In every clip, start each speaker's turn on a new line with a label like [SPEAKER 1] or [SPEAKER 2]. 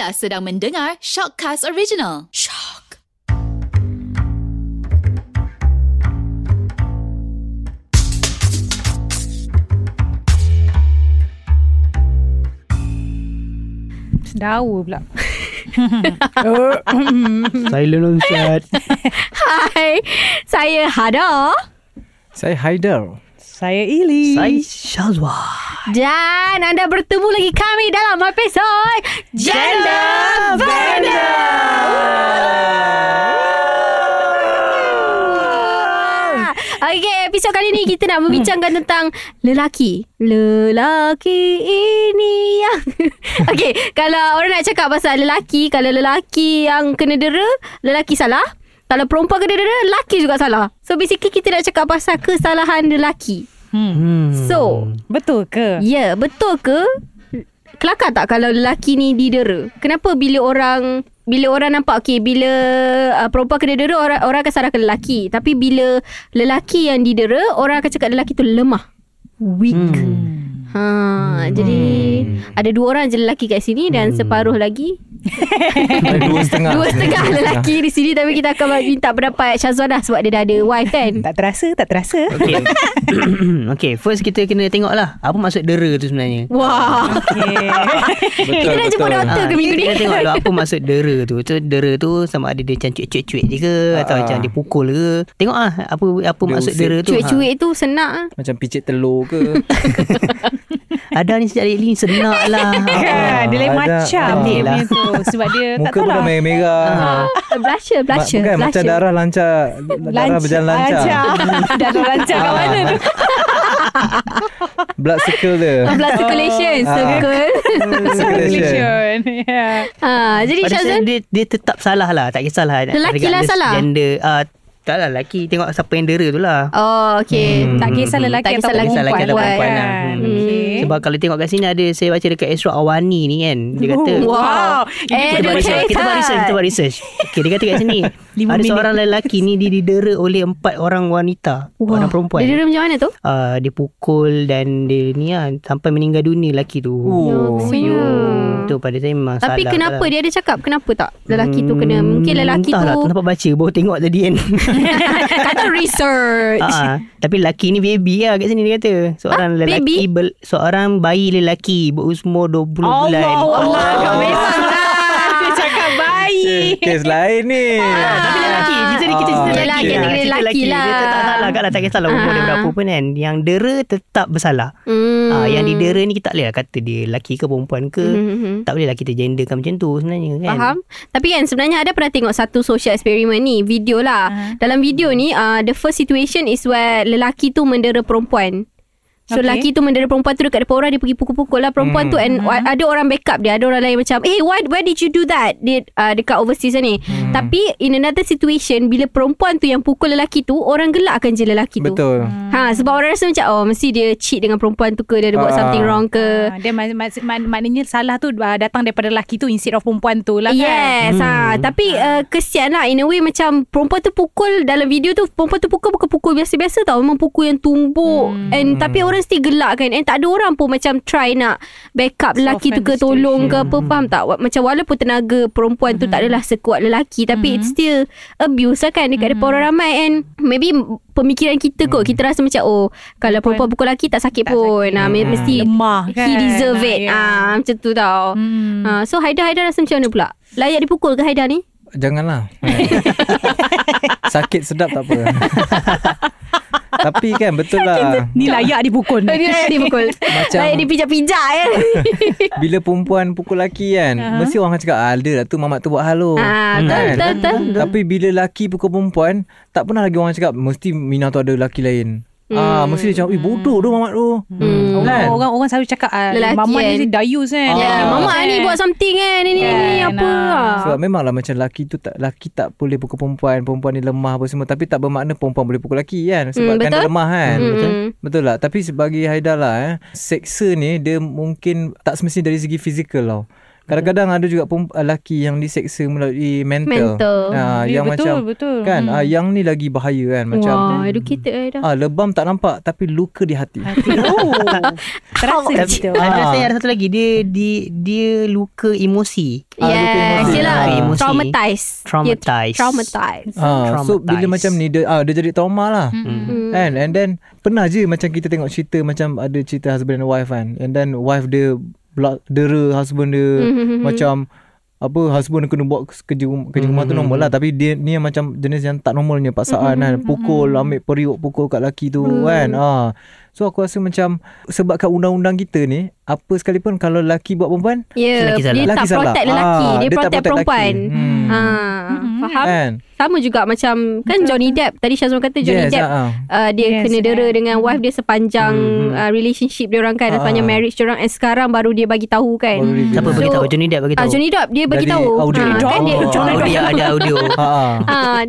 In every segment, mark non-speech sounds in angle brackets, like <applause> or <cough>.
[SPEAKER 1] Anda sedang mendengar Shockcast Original. Shock.
[SPEAKER 2] Sedawa pula. <laughs>
[SPEAKER 3] Silent on set. <laughs>
[SPEAKER 4] Hai, saya Hada
[SPEAKER 5] Saya Haidar.
[SPEAKER 2] Saya Ili.
[SPEAKER 3] Saya Syazwa.
[SPEAKER 4] dan anda bertemu lagi kami dalam episod Gender Bender. Okay, episod kali ni kita nak membincangkan tentang lelaki. Lelaki ini yang... <laughs> okay, kalau orang nak cakap pasal lelaki, kalau lelaki yang kena dera, lelaki salah. Kalau perempuan kena dera, lelaki juga salah. So basically kita nak cakap pasal kesalahan lelaki.
[SPEAKER 2] Hmm.
[SPEAKER 3] Hmm.
[SPEAKER 4] So,
[SPEAKER 2] Betul ke?
[SPEAKER 4] Ya, yeah, betul ke? Kelakar tak kalau lelaki ni didera? Kenapa bila orang bila orang nampak okey bila uh, perempuan kena dera orang orang akan salahkan lelaki tapi bila lelaki yang didera orang akan cakap lelaki tu lemah weak
[SPEAKER 3] Hmm.
[SPEAKER 4] Ha jadi ada dua orang je lelaki kat sini dan separuh lagi
[SPEAKER 5] dua setengah.
[SPEAKER 4] dua setengah lelaki di sini tapi kita akan minta pendapat Syazwana sebab dia dah ada wife kan
[SPEAKER 2] Tak terasa, tak terasa.
[SPEAKER 3] Okay. <coughs> okay, first kita kena tengok lah. Apa maksud dera tu sebenarnya?
[SPEAKER 4] wah
[SPEAKER 2] Okay.
[SPEAKER 5] Betul,
[SPEAKER 4] kita nak jumpa doktor ke minggu ni
[SPEAKER 3] Kita tengok dulu apa maksud dera tu. Tu dera tu sama ada dia macam cuik-cuik je ke atau
[SPEAKER 5] Ah.
[SPEAKER 3] macam dia pukul ke. Tengok ah apa apa
[SPEAKER 5] Dia
[SPEAKER 3] maksud
[SPEAKER 5] usik.
[SPEAKER 3] dera tu.
[SPEAKER 4] cuik-cuik tu senak
[SPEAKER 5] Macam picit telur ke. <laughs>
[SPEAKER 3] Ada ni sejak ni senak lah.
[SPEAKER 2] Ha, <laughs> dia lain
[SPEAKER 5] ada.
[SPEAKER 2] macam dia
[SPEAKER 3] lah.
[SPEAKER 2] punya tu. Sebab dia <laughs> tak
[SPEAKER 5] Muka
[SPEAKER 2] tahu
[SPEAKER 5] pun dah
[SPEAKER 2] lah.
[SPEAKER 5] merah-merah.
[SPEAKER 4] Ah, blusher,
[SPEAKER 5] Ma-
[SPEAKER 4] blusher,
[SPEAKER 5] Bukan macam
[SPEAKER 4] blusher.
[SPEAKER 5] darah lancar. Darah berjalan lancar. <laughs>
[SPEAKER 2] Darah lancar kat mana tu?
[SPEAKER 5] Blood circle dia.
[SPEAKER 4] Ah, blood circulation,
[SPEAKER 5] Ah.
[SPEAKER 4] circle.
[SPEAKER 5] Circulation.
[SPEAKER 2] Ya.
[SPEAKER 4] ha, jadi
[SPEAKER 3] Pada saya
[SPEAKER 4] Syazwan,
[SPEAKER 3] dia, dia tetap salah lah. Tak kisahlah.
[SPEAKER 4] Lelaki lah salah?
[SPEAKER 3] Gender. Uh, tak lah lelaki. Tengok siapa yang dera tu lah.
[SPEAKER 4] oh, okay.
[SPEAKER 5] Hmm.
[SPEAKER 2] Tak kisah lelaki
[SPEAKER 4] Tak kisah
[SPEAKER 2] atau
[SPEAKER 4] lelaki
[SPEAKER 2] perempuan.
[SPEAKER 3] atau perempuan lah.
[SPEAKER 2] kan?
[SPEAKER 3] Hmm.
[SPEAKER 2] Okay.
[SPEAKER 3] Sebab kalau tengok kat sini ada saya baca dekat Esra Awani ni kan. Dia kata
[SPEAKER 4] Wow.
[SPEAKER 3] kita buat research, kita buat research, kita buat research. Okay, dia kata kat sini <laughs> ada
[SPEAKER 2] minit.
[SPEAKER 3] seorang lelaki ni dia didera oleh empat orang wanita,
[SPEAKER 4] Wah.
[SPEAKER 3] orang perempuan.
[SPEAKER 4] Dia duduk macam mana tu?
[SPEAKER 3] Uh, dia pukul dan dia ni lah sampai meninggal dunia lelaki tu.
[SPEAKER 5] Oh.
[SPEAKER 4] Ya.
[SPEAKER 3] Tu pada saya memang
[SPEAKER 4] Tapi
[SPEAKER 3] salah.
[SPEAKER 4] kenapa
[SPEAKER 3] lah.
[SPEAKER 4] dia ada cakap Kenapa tak Lelaki tu kena Mungkin lelaki
[SPEAKER 3] Entahlah,
[SPEAKER 4] tu
[SPEAKER 3] tu nampak baca Baru tengok tadi kan <laughs>
[SPEAKER 4] Kata research
[SPEAKER 3] Ah, Tapi lelaki ni baby lah Kat sini dia kata Seorang
[SPEAKER 4] Ah,
[SPEAKER 3] lelaki
[SPEAKER 4] baby?
[SPEAKER 3] bel, Seorang bayi lelaki Berumur 20 bulan
[SPEAKER 2] Allah, Allah.
[SPEAKER 4] kau
[SPEAKER 2] Oh.
[SPEAKER 4] memang
[SPEAKER 2] Dia <laughs> cakap bayi.
[SPEAKER 5] Kes lain ni.
[SPEAKER 3] Tapi lelaki Kita kita
[SPEAKER 5] Ah.
[SPEAKER 3] cerita
[SPEAKER 4] Lelaki,
[SPEAKER 3] Cerita
[SPEAKER 4] lelaki lah.
[SPEAKER 3] Dia tak salah kat lah Tak kisahlah umur dia
[SPEAKER 4] Ah.
[SPEAKER 3] berapa pun kan Yang dera tetap bersalah
[SPEAKER 4] hmm.
[SPEAKER 3] Ah, Yang didera ni kita tak boleh lah kata dia lelaki ke perempuan ke
[SPEAKER 4] Hmm.
[SPEAKER 3] Tak boleh lah kita genderkan macam tu sebenarnya kan
[SPEAKER 4] Faham Tapi kan sebenarnya ada pernah tengok Satu social experiment ni Video lah
[SPEAKER 2] Ah.
[SPEAKER 4] Dalam video ni uh, The first situation is where Lelaki tu mendera perempuan So
[SPEAKER 2] Okay.
[SPEAKER 4] lelaki tu mendera perempuan tu Dekat depan orang Dia pergi pukul-pukul lah perempuan
[SPEAKER 5] Hmm.
[SPEAKER 4] tu And
[SPEAKER 2] Hmm.
[SPEAKER 4] ada orang backup dia Ada orang lain macam Eh why, why did you do that dia, uh, Dekat overseas ni
[SPEAKER 5] Hmm.
[SPEAKER 4] Tapi in another situation Bila perempuan tu yang pukul lelaki tu Orang gelakkan je lelaki tu
[SPEAKER 5] Betul.
[SPEAKER 4] Ha, sebab orang rasa macam Oh mesti dia cheat dengan perempuan tu ke Dia ada buat
[SPEAKER 5] Ah.
[SPEAKER 4] something wrong ke
[SPEAKER 2] Ah, Dia mak, mak, mak, maknanya salah tu ah, datang daripada lelaki tu instead of perempuan tu lah kan.
[SPEAKER 4] Yes ha. Tapi uh, kesian lah In a way macam Perempuan tu pukul Dalam video tu Perempuan tu pukul Bukan pukul biasa-biasa tau Memang pukul yang tumbuk
[SPEAKER 2] Hmm.
[SPEAKER 4] And tapi orang still gelak kan And tak ada orang pun Macam try nak Backup lelaki tu ke Tolong ke apa Faham tak Macam walaupun tenaga Perempuan tu tak adalah Sekuat lelaki Tapi it's still Abuse lah kan Dekat depan orang ramai And maybe Pemikiran kita kot Kita rasa macam Oh Kalau perempuan pukul lelaki Tak sakit
[SPEAKER 2] Tak
[SPEAKER 4] pun
[SPEAKER 2] sakit.
[SPEAKER 4] Ah,
[SPEAKER 5] Hmm.
[SPEAKER 4] Mesti
[SPEAKER 2] Lemah kan.
[SPEAKER 4] He deserve it
[SPEAKER 2] Ya.
[SPEAKER 4] ah, Macam tu tau
[SPEAKER 2] Hmm.
[SPEAKER 4] Ah, So Haida Haida rasa macam mana pula Layak dipukul ke Haida ni
[SPEAKER 5] Janganlah. <laughs> Sakit sedap tak apa. <laughs> Tapi kan betul lah.
[SPEAKER 2] Ni layak dipukul.
[SPEAKER 4] Layak dipukul
[SPEAKER 5] Macam-
[SPEAKER 4] Layak dipijak-pijak ya <laughs>
[SPEAKER 5] Bila perempuan pukul lelaki kan uh-huh. Mesti orang akan cakap ah, Ada lah tu mamat tu buat halo
[SPEAKER 4] Ah,
[SPEAKER 5] Kan?
[SPEAKER 4] betul, betul, betul.
[SPEAKER 5] Tapi bila lelaki pukul perempuan Tak pernah lagi orang cakap Mesti Mina tu ada lelaki lain Ah,
[SPEAKER 4] Hmm.
[SPEAKER 5] Mesti dia cakap Eh bodoh tu mamat tu
[SPEAKER 4] Hmm.
[SPEAKER 2] Orang,
[SPEAKER 5] Kan?
[SPEAKER 2] orang orang selalu cakap ah,
[SPEAKER 4] Lelaki
[SPEAKER 2] mama
[SPEAKER 4] kan.
[SPEAKER 2] ni dayus kan.
[SPEAKER 4] Ya,
[SPEAKER 5] Ah.
[SPEAKER 4] mama ni buat something kan Ini,
[SPEAKER 2] Kan,
[SPEAKER 4] ni apa
[SPEAKER 2] ah.
[SPEAKER 5] Sebab memanglah macam lelaki tu tak lelaki tak boleh pukul perempuan, perempuan ni lemah apa semua tapi tak bermakna perempuan boleh pukul lelaki kan sebab
[SPEAKER 4] Hmm,
[SPEAKER 5] kan dia lemah kan.
[SPEAKER 4] Hmm.
[SPEAKER 5] Betul. Betul lah. Tapi sebagai Haidar lah eh, seksa ni dia mungkin tak semestinya dari segi fizikal tau. Kadang-kadang ada juga peremp- uh, lelaki yang diseksa melalui mental.
[SPEAKER 4] Mental.
[SPEAKER 2] Ya,
[SPEAKER 5] yang
[SPEAKER 2] betul,
[SPEAKER 5] macam
[SPEAKER 2] betul.
[SPEAKER 5] kan
[SPEAKER 2] Hmm.
[SPEAKER 5] ah, yang ni lagi bahaya kan macam
[SPEAKER 4] Wah, educated eh dah.
[SPEAKER 5] ah lebam tak nampak tapi luka di hati.
[SPEAKER 2] Hati. <laughs> Oh. Terasa gitu.
[SPEAKER 3] ada saya ada satu lagi dia dia dia luka emosi.
[SPEAKER 5] Luka
[SPEAKER 4] Yes,
[SPEAKER 5] emosi.
[SPEAKER 4] yelah.
[SPEAKER 3] Ah, emosi.
[SPEAKER 4] Traumatized.
[SPEAKER 3] Traumatized.
[SPEAKER 4] Traumatized.
[SPEAKER 5] Ah, so bila macam ni dia ah dia jadi trauma lah.
[SPEAKER 4] Hmm.
[SPEAKER 5] Kan and then pernah je macam kita tengok cerita macam ada cerita husband and wife kan and then wife dia dera husband dia
[SPEAKER 4] Mhm.
[SPEAKER 5] macam apa husband kena buat kerja kerja rumah tu normal lah. Tapi dia ni yang macam jenis yang tak normalnya paksaan kan. Pukul ambil periuk pukul kat lelaki tu kan. Ah so aku rasa macam sebabkan undang-undang kita ni apa sekalipun kalau lelaki buat perempuan
[SPEAKER 4] Ya,
[SPEAKER 3] Lelaki salah.
[SPEAKER 4] dia tak
[SPEAKER 5] Lelaki salah.
[SPEAKER 4] protect lelaki,
[SPEAKER 5] Ah,
[SPEAKER 4] dia,
[SPEAKER 5] dia tak
[SPEAKER 4] protect
[SPEAKER 5] protect
[SPEAKER 4] perempuan.
[SPEAKER 5] lelaki. Hmm.
[SPEAKER 4] Ha, faham?
[SPEAKER 5] kan
[SPEAKER 4] Sama juga macam kan Johnny Depp tadi Syazwan kata Johnny
[SPEAKER 5] yes
[SPEAKER 4] Depp
[SPEAKER 5] ah, ah.
[SPEAKER 4] uh, dia
[SPEAKER 2] Yes,
[SPEAKER 4] kena dera
[SPEAKER 2] eh.
[SPEAKER 4] dengan wife dia sepanjang
[SPEAKER 5] Hmm, hmm.
[SPEAKER 4] uh, relationship dia orang kan
[SPEAKER 5] Ah,
[SPEAKER 4] sepanjang
[SPEAKER 5] ah.
[SPEAKER 4] marriage dia orang and sekarang baru dia bagi tahu kan.
[SPEAKER 5] Reveal.
[SPEAKER 3] Siapa
[SPEAKER 5] So,
[SPEAKER 3] bagi tahu Johnny Depp bagi
[SPEAKER 4] Ah
[SPEAKER 3] tahu.
[SPEAKER 4] Johnny Depp dia bagi
[SPEAKER 5] Dari
[SPEAKER 4] tahu.
[SPEAKER 5] audio.
[SPEAKER 4] Ah, kan dia
[SPEAKER 5] Oh,
[SPEAKER 3] Oh, dia ada audio. <laughs>
[SPEAKER 5] ah, ah.
[SPEAKER 4] Ah,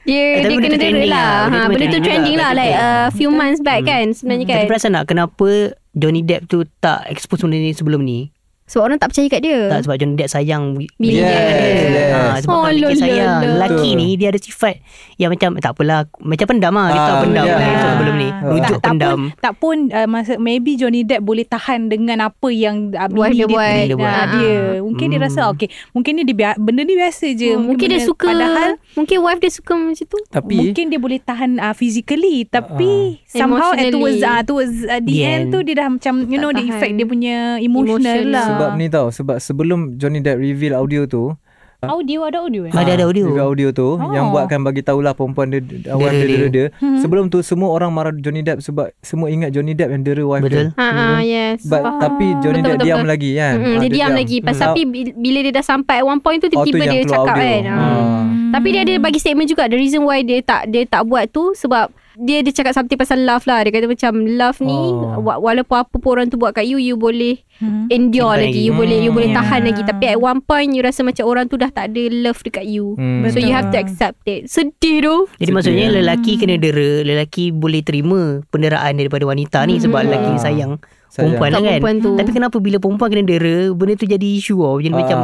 [SPEAKER 4] dia
[SPEAKER 3] Eh,
[SPEAKER 4] dia kena dera lah.
[SPEAKER 3] Benda
[SPEAKER 4] Ha,
[SPEAKER 3] tu
[SPEAKER 4] benda tu
[SPEAKER 3] trending
[SPEAKER 4] lah like uh, few months back kan sebenarnya kan.
[SPEAKER 3] Tapi perasan tak kenapa Johnny Depp tu tak expose benda ni sebelum ni?
[SPEAKER 4] Sebab orang tak percaya kat dia.
[SPEAKER 3] Tak sebab Johnny Depp sayang
[SPEAKER 4] Bini
[SPEAKER 5] Yes,
[SPEAKER 4] dia.
[SPEAKER 5] yes.
[SPEAKER 3] Ha, sebab
[SPEAKER 4] Oh,
[SPEAKER 3] dia
[SPEAKER 4] lol,
[SPEAKER 3] sayang. Lelaki ni dia ada sifat yang macam tak apalah macam pendam lah. Kita
[SPEAKER 5] Ah,
[SPEAKER 3] tahu pendam
[SPEAKER 5] ya.
[SPEAKER 3] yeah. sebelum ni.
[SPEAKER 5] Ah.
[SPEAKER 3] Rujuk
[SPEAKER 2] tak,
[SPEAKER 3] pendam.
[SPEAKER 2] pun tak pun uh, masa maybe Johnny Depp boleh tahan dengan apa yang uh,
[SPEAKER 4] Wife dia buat.
[SPEAKER 3] Bini dia buat.
[SPEAKER 2] Ah, dia mungkin dia
[SPEAKER 3] Hmm.
[SPEAKER 2] rasa okay mungkin ni dia bia- benda ni biasa je
[SPEAKER 4] Hmm, mungkin dia suka
[SPEAKER 2] padahal
[SPEAKER 4] mungkin wife dia suka macam tu.
[SPEAKER 5] tapi
[SPEAKER 2] mungkin dia boleh tahan uh, physically tapi
[SPEAKER 4] Ah.
[SPEAKER 2] Somehow at towards uh, towards uh, the
[SPEAKER 3] The
[SPEAKER 2] end
[SPEAKER 3] end.
[SPEAKER 2] tu dia dah macam you
[SPEAKER 4] Tak
[SPEAKER 2] know the
[SPEAKER 4] tahan.
[SPEAKER 2] effect dia punya emotional,
[SPEAKER 4] Emotion.
[SPEAKER 2] lah
[SPEAKER 5] sebab ni tau sebab sebelum Johnny Depp reveal audio tu
[SPEAKER 2] audio ada audio eh?
[SPEAKER 3] Ada ada audio.
[SPEAKER 5] Reveal audio tu
[SPEAKER 2] Oh.
[SPEAKER 5] Yang buatkan bagi tahulah Perempuan dia Wife dia
[SPEAKER 3] dia.
[SPEAKER 5] dera dia
[SPEAKER 2] Hmm.
[SPEAKER 5] Sebelum tu Semua orang marah Johnny Depp Sebab semua ingat Johnny Depp Yang dera wife
[SPEAKER 3] Betul.
[SPEAKER 5] dia
[SPEAKER 4] Ha ah, yes.
[SPEAKER 5] But,
[SPEAKER 2] Ah.
[SPEAKER 5] Tapi Johnny
[SPEAKER 4] Betul,
[SPEAKER 5] Depp
[SPEAKER 4] betul,
[SPEAKER 5] diam
[SPEAKER 4] betul.
[SPEAKER 5] lagi kan
[SPEAKER 4] Mm-mm,
[SPEAKER 5] Ah,
[SPEAKER 4] dia diam lagi Pas,
[SPEAKER 5] Hmm.
[SPEAKER 4] Tapi bi- bila dia dah sampai At one point tu
[SPEAKER 5] Oh, tu
[SPEAKER 4] Tiba-tiba dia cakap
[SPEAKER 5] audio.
[SPEAKER 4] kan
[SPEAKER 5] Ah.
[SPEAKER 4] Ah. Tapi dia ada bagi statement juga The reason why dia tak Dia tak buat tu Sebab dia dia cakap something pasal love lah Dia kata macam Love ni
[SPEAKER 5] Oh.
[SPEAKER 4] wa- Walaupun apa pun orang tu buat kat you You boleh
[SPEAKER 2] Hmm.
[SPEAKER 4] Endure
[SPEAKER 3] Simpan
[SPEAKER 4] lagi. You boleh You
[SPEAKER 5] Hmm.
[SPEAKER 4] boleh
[SPEAKER 2] Yeah.
[SPEAKER 4] tahan lagi Tapi at one point You rasa macam orang tu Dah tak ada love dekat you
[SPEAKER 5] Hmm.
[SPEAKER 4] So you have to accept it Sedih tu
[SPEAKER 3] Jadi
[SPEAKER 5] Sedih,
[SPEAKER 3] maksudnya
[SPEAKER 5] ya.
[SPEAKER 3] lelaki kena dera, lelaki boleh terima penderaan daripada wanita ni sebab
[SPEAKER 4] Hmm.
[SPEAKER 3] lelaki ni
[SPEAKER 5] Ah.
[SPEAKER 3] sayang
[SPEAKER 5] Sayang.
[SPEAKER 3] perempuan lah kan.
[SPEAKER 4] perempuan tu.
[SPEAKER 3] Tapi kenapa bila perempuan kena dera, benda tu jadi isu tau. Jadi macam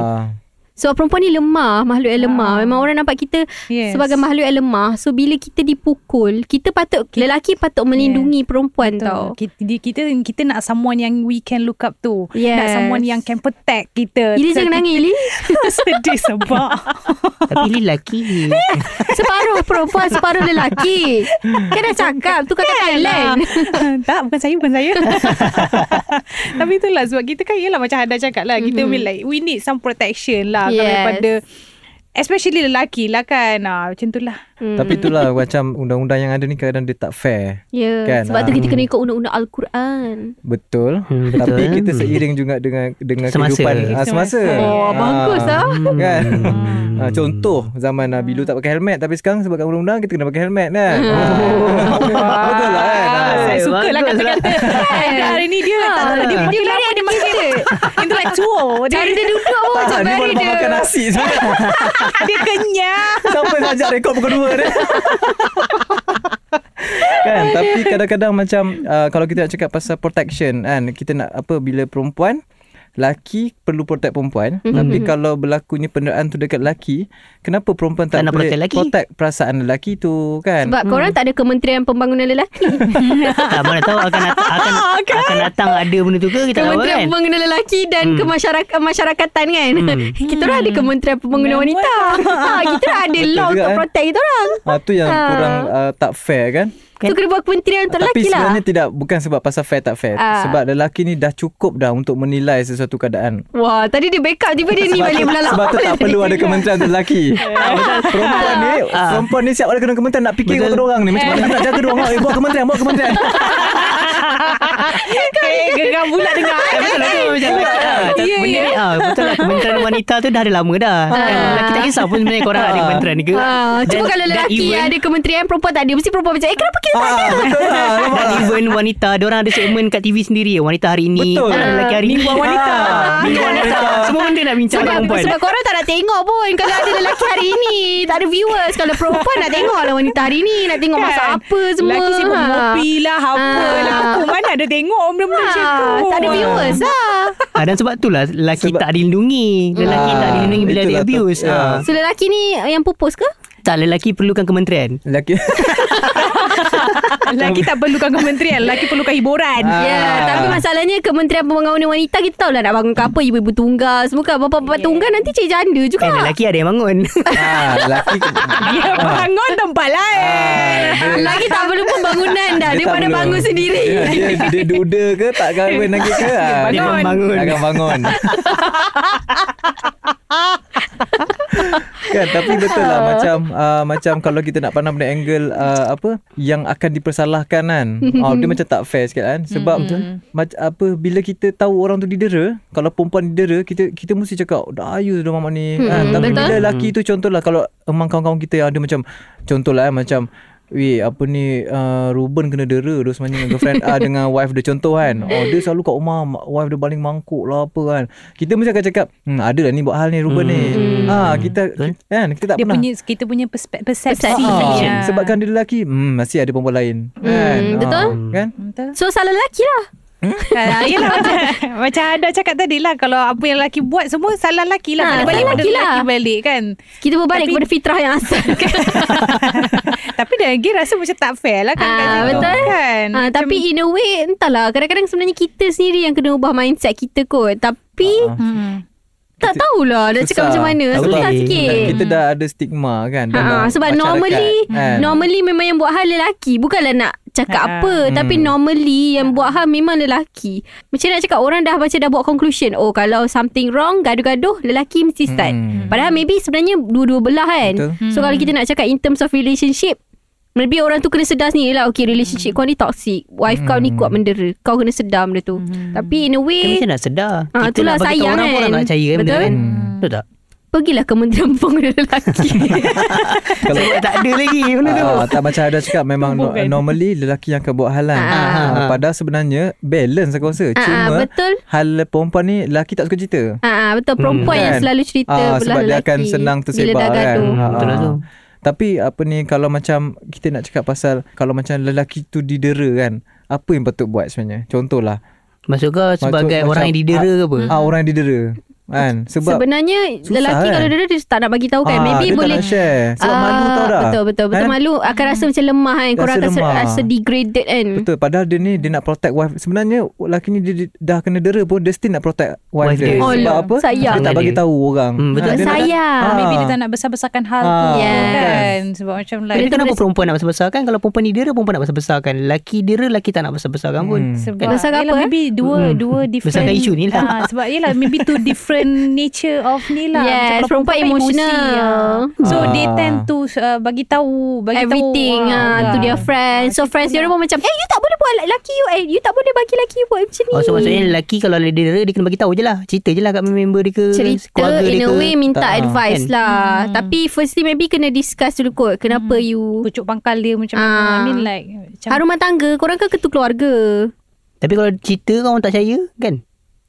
[SPEAKER 4] Sebab perempuan ni lemah Makhluk yang lemah
[SPEAKER 2] Ah.
[SPEAKER 4] Memang orang nampak kita
[SPEAKER 2] Yes.
[SPEAKER 4] Sebagai makhluk yang lemah So bila kita dipukul Kita patut Lelaki patut melindungi perempuan tau
[SPEAKER 2] Betul. Kita, di- kita kita nak someone yang we can look up to.
[SPEAKER 4] Yes.
[SPEAKER 2] Nak someone yang can protect kita.
[SPEAKER 4] Ili jangan nangis Ili <laughs>
[SPEAKER 2] Sedih sebab. <laughs>
[SPEAKER 3] tapi ni lelaki. <laughs>
[SPEAKER 4] Separuh perempuan Separuh lelaki Kan dah cakap Tu kata Thailand
[SPEAKER 2] tak, bukan saya, bukan saya. Tapi itulah sebab kita kan ialah macam Hada cakap lah. Kita
[SPEAKER 4] Mhm.
[SPEAKER 2] mm-hmm. like, we need some protection lah.
[SPEAKER 4] Yes.
[SPEAKER 2] daripada, especially lelaki lah kan. Ah, macam tu lah.
[SPEAKER 4] Hmm.
[SPEAKER 5] Tapi itulah Macam undang-undang yang ada ni Kadang dia tak fair
[SPEAKER 4] Ya
[SPEAKER 5] Kan,
[SPEAKER 4] Sebab tu
[SPEAKER 5] ah.
[SPEAKER 4] kita kena ikut undang-undang Al-Quran
[SPEAKER 5] Betul
[SPEAKER 3] Hmm, betul.
[SPEAKER 5] Tapi kita seiring juga Dengan dengan
[SPEAKER 3] Semasa.
[SPEAKER 5] kehidupan ah, Semasa
[SPEAKER 4] Oh, bagus ah.
[SPEAKER 5] Kan Ah, Contoh Zaman Nabi dulu tak pakai helmet Tapi sekarang sebabkan undang-undang Kita kena pakai helmet kan <laughs> Betul lah kan Ah.
[SPEAKER 2] Saya suka lah
[SPEAKER 3] bagus lah. <laughs>
[SPEAKER 2] kata-kata. Ada hari ni dia tak tahu dia dia lari dia makin intellectual. <laughs> Dia,
[SPEAKER 4] Cara dia duduk pun Macam
[SPEAKER 5] Ah, baru
[SPEAKER 4] dia
[SPEAKER 5] makan nasi sebenarnya
[SPEAKER 2] dia kenyang.
[SPEAKER 5] Siapa yang ajak rekod pukul 2 ni <laughs> kan tapi kadang-kadang macam uh, kalau kita nak cakap pasal protection kan kita nak apa bila perempuan laki perlu protect perempuan mm-hmm. tapi kalau berlakunya penderaan tu dekat lelaki kenapa perempuan tak,
[SPEAKER 3] Tak nak
[SPEAKER 5] boleh
[SPEAKER 3] protect lelaki?
[SPEAKER 5] protect perasaan lelaki tu kan
[SPEAKER 4] Sebab korang tak ada Kementerian Pembangunan Lelaki <laughs>
[SPEAKER 3] tak mana tahu akan dat- <laughs> akan akan datang ada benda tu ke kita tak tahu
[SPEAKER 4] Kementerian
[SPEAKER 3] kan.
[SPEAKER 4] Pembangunan Lelaki Dan
[SPEAKER 3] Hmm.
[SPEAKER 4] kemasyarak- Kemasyarakatan kan
[SPEAKER 3] Hmm. <laughs>
[SPEAKER 4] Kita orang ada Kementerian Pembangunan
[SPEAKER 2] Hmm.
[SPEAKER 4] Wanita ha, Kita orang ada law Untuk
[SPEAKER 5] eh.
[SPEAKER 4] protect kita orang
[SPEAKER 5] ah, tu yang
[SPEAKER 4] Ah.
[SPEAKER 5] kurang uh, tak fair kan
[SPEAKER 4] So kena buat kementerian untuk
[SPEAKER 5] tapi
[SPEAKER 4] lelaki lah
[SPEAKER 5] sebenarnya tidak bukan sebab pasal fair tak fair
[SPEAKER 4] Ah.
[SPEAKER 5] sebab lelaki ni dah cukup dah untuk menilai sesuatu keadaan
[SPEAKER 4] Wah tadi dia backup Tiba dia ni
[SPEAKER 5] sebab
[SPEAKER 4] balik melalak
[SPEAKER 5] sebab tu tak perlu ada kementerian untuk lelaki. <laughs> Ah. Perempuan ni,
[SPEAKER 3] Ah.
[SPEAKER 5] perempuan ni siap ada kena kementerian nak fikir kata orang ni. Macam mana <laughs> nak jaga dia orang. Eh, buat kementerian, buat kementerian. <laughs>
[SPEAKER 2] Eh, geram pula dengar.
[SPEAKER 3] Eh, betul lah tu macam ah,
[SPEAKER 2] Ya,
[SPEAKER 3] benda ni ah, betul lah kementerian <laughs> wanita tu dah ada lama dah. Kan, lelaki tak kisah pun sebenarnya korang ada kementerian ni ke.
[SPEAKER 4] Ah, cuma kalau lelaki
[SPEAKER 3] even-
[SPEAKER 4] ada kementerian Perempuan tak ada Mesti perempuan macam Eh kenapa kita tak ada
[SPEAKER 5] Ah, betul lah. <laughs>
[SPEAKER 3] Dan even wanita Diorang ada segmen kat TV sendiri Wanita hari ini
[SPEAKER 5] Betul.
[SPEAKER 3] ah, Lelaki hari ini
[SPEAKER 2] Mingguan wanita.
[SPEAKER 3] Ah, Mingguan wanita Semua benda nak bincang dengan
[SPEAKER 4] sebab,
[SPEAKER 3] perempuan
[SPEAKER 4] sebab korang tak nak tengok pun Kalau ada lelaki hari ni Tak ada viewers Kalau perempuan nak tengok lah Wanita hari ni Nak tengok masak apa semua
[SPEAKER 2] Lelaki sibuk
[SPEAKER 4] Ha.
[SPEAKER 2] ngopi lah, apa
[SPEAKER 4] Ah.
[SPEAKER 2] lah. Mana ada tengok benda-benda macam tu.
[SPEAKER 4] ha. Tak ada viewers lah
[SPEAKER 3] ah, Dan sebab itulah Lelaki
[SPEAKER 5] Sebab-
[SPEAKER 3] tak dilindungi Lelaki
[SPEAKER 5] Ah,
[SPEAKER 3] tak dilindungi Bila
[SPEAKER 5] itulah tu.
[SPEAKER 3] abuse ah.
[SPEAKER 4] So lelaki ni yang pupus ke?
[SPEAKER 3] Tak lelaki perlukan kementerian
[SPEAKER 5] Lelaki <laughs>
[SPEAKER 2] Lelaki tak perlukan kementerian Lelaki perlukan hiburan
[SPEAKER 5] Ah.
[SPEAKER 4] Ya, tapi masalahnya Kementerian Pembangunan Wanita kita tahu lah nak bangun ke apa ibu-ibu tunggal semua kan bapa-bapa
[SPEAKER 2] Yeah.
[SPEAKER 4] tunggal nanti cik janda juga.
[SPEAKER 3] Kan lelaki ada yang bangun
[SPEAKER 5] ah, Lelaki <laughs>
[SPEAKER 2] Dia bangun tempat lain
[SPEAKER 5] ah, dia,
[SPEAKER 4] Lagi tak perlu pembangunan dah
[SPEAKER 5] Dia
[SPEAKER 4] daripada
[SPEAKER 5] perlu.
[SPEAKER 4] bangun sendiri.
[SPEAKER 5] Ya, dia, dia duda ke tak kahwin lagi ke ah,
[SPEAKER 3] Dia memang bangun
[SPEAKER 5] Akan bangun <laughs> <laughs> kan tapi betul lah macam uh, macam kalau kita nak pandang dari angle uh, apa yang akan dipersalahkan kan. <laughs> Oh, dia macam tak fair sikit kan. Sebab mac- apa bila kita tahu orang tu didera kalau perempuan didera kita kita mesti cakap dah ayu dah mamak ni kan. Tapi
[SPEAKER 4] betul.
[SPEAKER 5] bila lelaki tu contohlah kalau emang kawan-kawan kita yang ada macam contohlah eh, macam Weh apa ni uh, Ruben kena dera tu sebenarnya dengan girlfriend ah dengan wife dia contoh kan. Oh dia selalu kat rumah wife dia baling mangkuk lah apa kan. Kita mesti akan cakap, hmm ada lah ni buat hal ni Ruben ni. Ha kita
[SPEAKER 3] Betul.
[SPEAKER 5] kan kita tak
[SPEAKER 2] Dia
[SPEAKER 5] pernah
[SPEAKER 2] punya Kita punya perspe- persepsi
[SPEAKER 4] Persepsi.
[SPEAKER 5] Ah,
[SPEAKER 2] Ya.
[SPEAKER 5] sebabkan dia lelaki, hmm masih ada perempuan lain. Kan?
[SPEAKER 4] betul.
[SPEAKER 5] Ah, kan?
[SPEAKER 2] Betul
[SPEAKER 4] So salah lelaki lah.
[SPEAKER 2] Ah, Yelah <laughs> macam Macam ada cakap tadi lah Kalau apa yang lelaki buat Semua salah lelaki lah
[SPEAKER 4] Ha,
[SPEAKER 2] Balik pada
[SPEAKER 4] lelaki lah.
[SPEAKER 2] lelaki balik kan
[SPEAKER 4] Kita berbalik
[SPEAKER 2] Tapi-
[SPEAKER 4] kepada fitrah yang asal <laughs> kan.
[SPEAKER 2] Tapi dah lagi rasa macam tak fair lah kan situ,
[SPEAKER 4] betul.
[SPEAKER 2] kan
[SPEAKER 4] Ah, tapi in a way entahlah kadang-kadang sebenarnya kita sendiri yang kena ubah mindset kita kot. Tapi
[SPEAKER 2] hmm.
[SPEAKER 4] tak tahulah nak cakap macam mana.
[SPEAKER 3] Tak
[SPEAKER 4] Susah sikit.
[SPEAKER 5] Kita dah ada stigma kan
[SPEAKER 4] Ha, sebab normally
[SPEAKER 5] kan?
[SPEAKER 4] normally memang yang buat hal lelaki bukanlah nak cakap
[SPEAKER 2] Ha.
[SPEAKER 4] apa tapi
[SPEAKER 5] Hmm.
[SPEAKER 4] normally yang buat hal memang lelaki. Macam nak cakap orang dah macam dah buat conclusion oh kalau something wrong gaduh-gaduh lelaki mesti start.
[SPEAKER 5] Hmm.
[SPEAKER 4] Padahal maybe sebenarnya dua-dua belah kan.
[SPEAKER 5] Betul.
[SPEAKER 4] So kalau kita nak cakap in terms of relationship Maybe orang tu kena sedar sendiri lah Okay relationship kau ni toxic Wife kau ni kuat mendera Kau kena sedar benda tu Tapi in a way
[SPEAKER 3] macam nak sedar
[SPEAKER 4] Ah,
[SPEAKER 3] Kita
[SPEAKER 4] itulah
[SPEAKER 3] nak bagi
[SPEAKER 4] sayang
[SPEAKER 3] orang pun
[SPEAKER 4] kan.
[SPEAKER 3] orang nak percaya kan benda
[SPEAKER 4] Betul?
[SPEAKER 3] kan
[SPEAKER 5] Hmm.
[SPEAKER 3] Betul tak?
[SPEAKER 4] Pergilah Kementerian Pembangunan Lelaki <laughs>
[SPEAKER 5] Kalau
[SPEAKER 3] Sebab tak ada lagi benda tu
[SPEAKER 5] Ah, tak macam ada cakap memang no,
[SPEAKER 2] Bukan.
[SPEAKER 5] normally lelaki yang akan buat halan.
[SPEAKER 4] Ah,
[SPEAKER 5] Ah,
[SPEAKER 3] ah.
[SPEAKER 5] padahal sebenarnya balance aku rasa.
[SPEAKER 4] Ah,
[SPEAKER 5] Cuma
[SPEAKER 4] betul.
[SPEAKER 5] hal perempuan ni lelaki tak suka cerita.
[SPEAKER 4] Ah, Betul Perempuan
[SPEAKER 5] Hmm,
[SPEAKER 4] yang
[SPEAKER 5] kan?
[SPEAKER 4] selalu cerita
[SPEAKER 5] Ah,
[SPEAKER 4] belah
[SPEAKER 5] sebab dia
[SPEAKER 4] lelaki
[SPEAKER 5] akan senang
[SPEAKER 4] Bila
[SPEAKER 5] tersebar
[SPEAKER 4] dah
[SPEAKER 5] kan.
[SPEAKER 3] Betul tu.
[SPEAKER 5] Tapi apa ni kalau macam kita nak cakap pasal kalau macam lelaki tu didera kan, apa yang patut buat sebenarnya? Contohlah,
[SPEAKER 3] Maksud kau sebagai
[SPEAKER 5] macam-
[SPEAKER 3] orang yang didera ke apa?
[SPEAKER 5] ah orang yang didera. Kan? Sebab
[SPEAKER 4] Sebenarnya
[SPEAKER 5] susah
[SPEAKER 4] Lelaki
[SPEAKER 5] kan?
[SPEAKER 4] kalau dia dia tak nak bagi tahu kan
[SPEAKER 5] ah,
[SPEAKER 4] Maybe
[SPEAKER 5] dia
[SPEAKER 4] boleh
[SPEAKER 5] tak nak share. Sebab
[SPEAKER 4] Ah,
[SPEAKER 5] malu tau dah.
[SPEAKER 4] Betul betul Betul
[SPEAKER 5] Kan?
[SPEAKER 4] malu Akan rasa macam lemah kan Korang
[SPEAKER 5] Rasa
[SPEAKER 4] akan
[SPEAKER 5] lemah.
[SPEAKER 4] rasa degraded kan
[SPEAKER 5] Betul Padahal dia ni Dia nak protect wife Sebenarnya Lelaki ni dia, dia dah kena dera pun Dia still nak protect wife,
[SPEAKER 3] Wife
[SPEAKER 5] dia,
[SPEAKER 3] dia.
[SPEAKER 5] Sebab
[SPEAKER 4] Alah,
[SPEAKER 5] apa
[SPEAKER 4] sayang.
[SPEAKER 5] Dia tak bagi tahu orang
[SPEAKER 3] Hmm, betul.
[SPEAKER 5] Ah, dia nak-
[SPEAKER 4] Sayang.
[SPEAKER 5] Ah.
[SPEAKER 2] Maybe dia tak nak besar-besarkan hal
[SPEAKER 5] Ah,
[SPEAKER 2] tu
[SPEAKER 4] Yes.
[SPEAKER 2] kan Sebab macam
[SPEAKER 3] Tapi
[SPEAKER 2] like
[SPEAKER 3] kenapa perempuan nak besar-besarkan Kalau perempuan ni dera Perempuan nak besar-besarkan Lelaki dera Lelaki tak nak besar-besarkan pun
[SPEAKER 5] Hmm.
[SPEAKER 2] sebab
[SPEAKER 4] apa,
[SPEAKER 2] maybe dua dua different
[SPEAKER 3] Besarkan isu ni lah.
[SPEAKER 2] Ah, sebab yelah maybe two <laughs> different nature of ni lah.
[SPEAKER 4] Yes,
[SPEAKER 2] Macam kalau
[SPEAKER 4] perempuan
[SPEAKER 2] kan
[SPEAKER 4] emotional.
[SPEAKER 2] ah. So
[SPEAKER 5] Ah.
[SPEAKER 2] they tend to uh, bagi tahu bagi
[SPEAKER 4] Everything
[SPEAKER 2] tahu
[SPEAKER 4] ah, to their friends So friends dia orang pun macam Eh you tak boleh buat lelaki you Eh you tak boleh bagi lelaki you buat macam ni
[SPEAKER 3] Oh, so maksudnya lelaki kalau dia dera Dia kena bagi tahu je lah Cerita je lah kat member dia ke
[SPEAKER 4] cerita in
[SPEAKER 3] dia
[SPEAKER 4] a
[SPEAKER 3] ke.
[SPEAKER 4] way minta
[SPEAKER 5] Tak, ah,
[SPEAKER 4] advice
[SPEAKER 3] kan?
[SPEAKER 4] lah Tapi firstly maybe kena discuss dulu kot Kenapa you
[SPEAKER 2] pucuk pangkal dia macam
[SPEAKER 4] Ah.
[SPEAKER 2] mana. I mean like macam
[SPEAKER 4] Hak rumah tangga Korang kan ketua keluarga
[SPEAKER 3] Tapi kalau cerita kan orang tak percaya Kan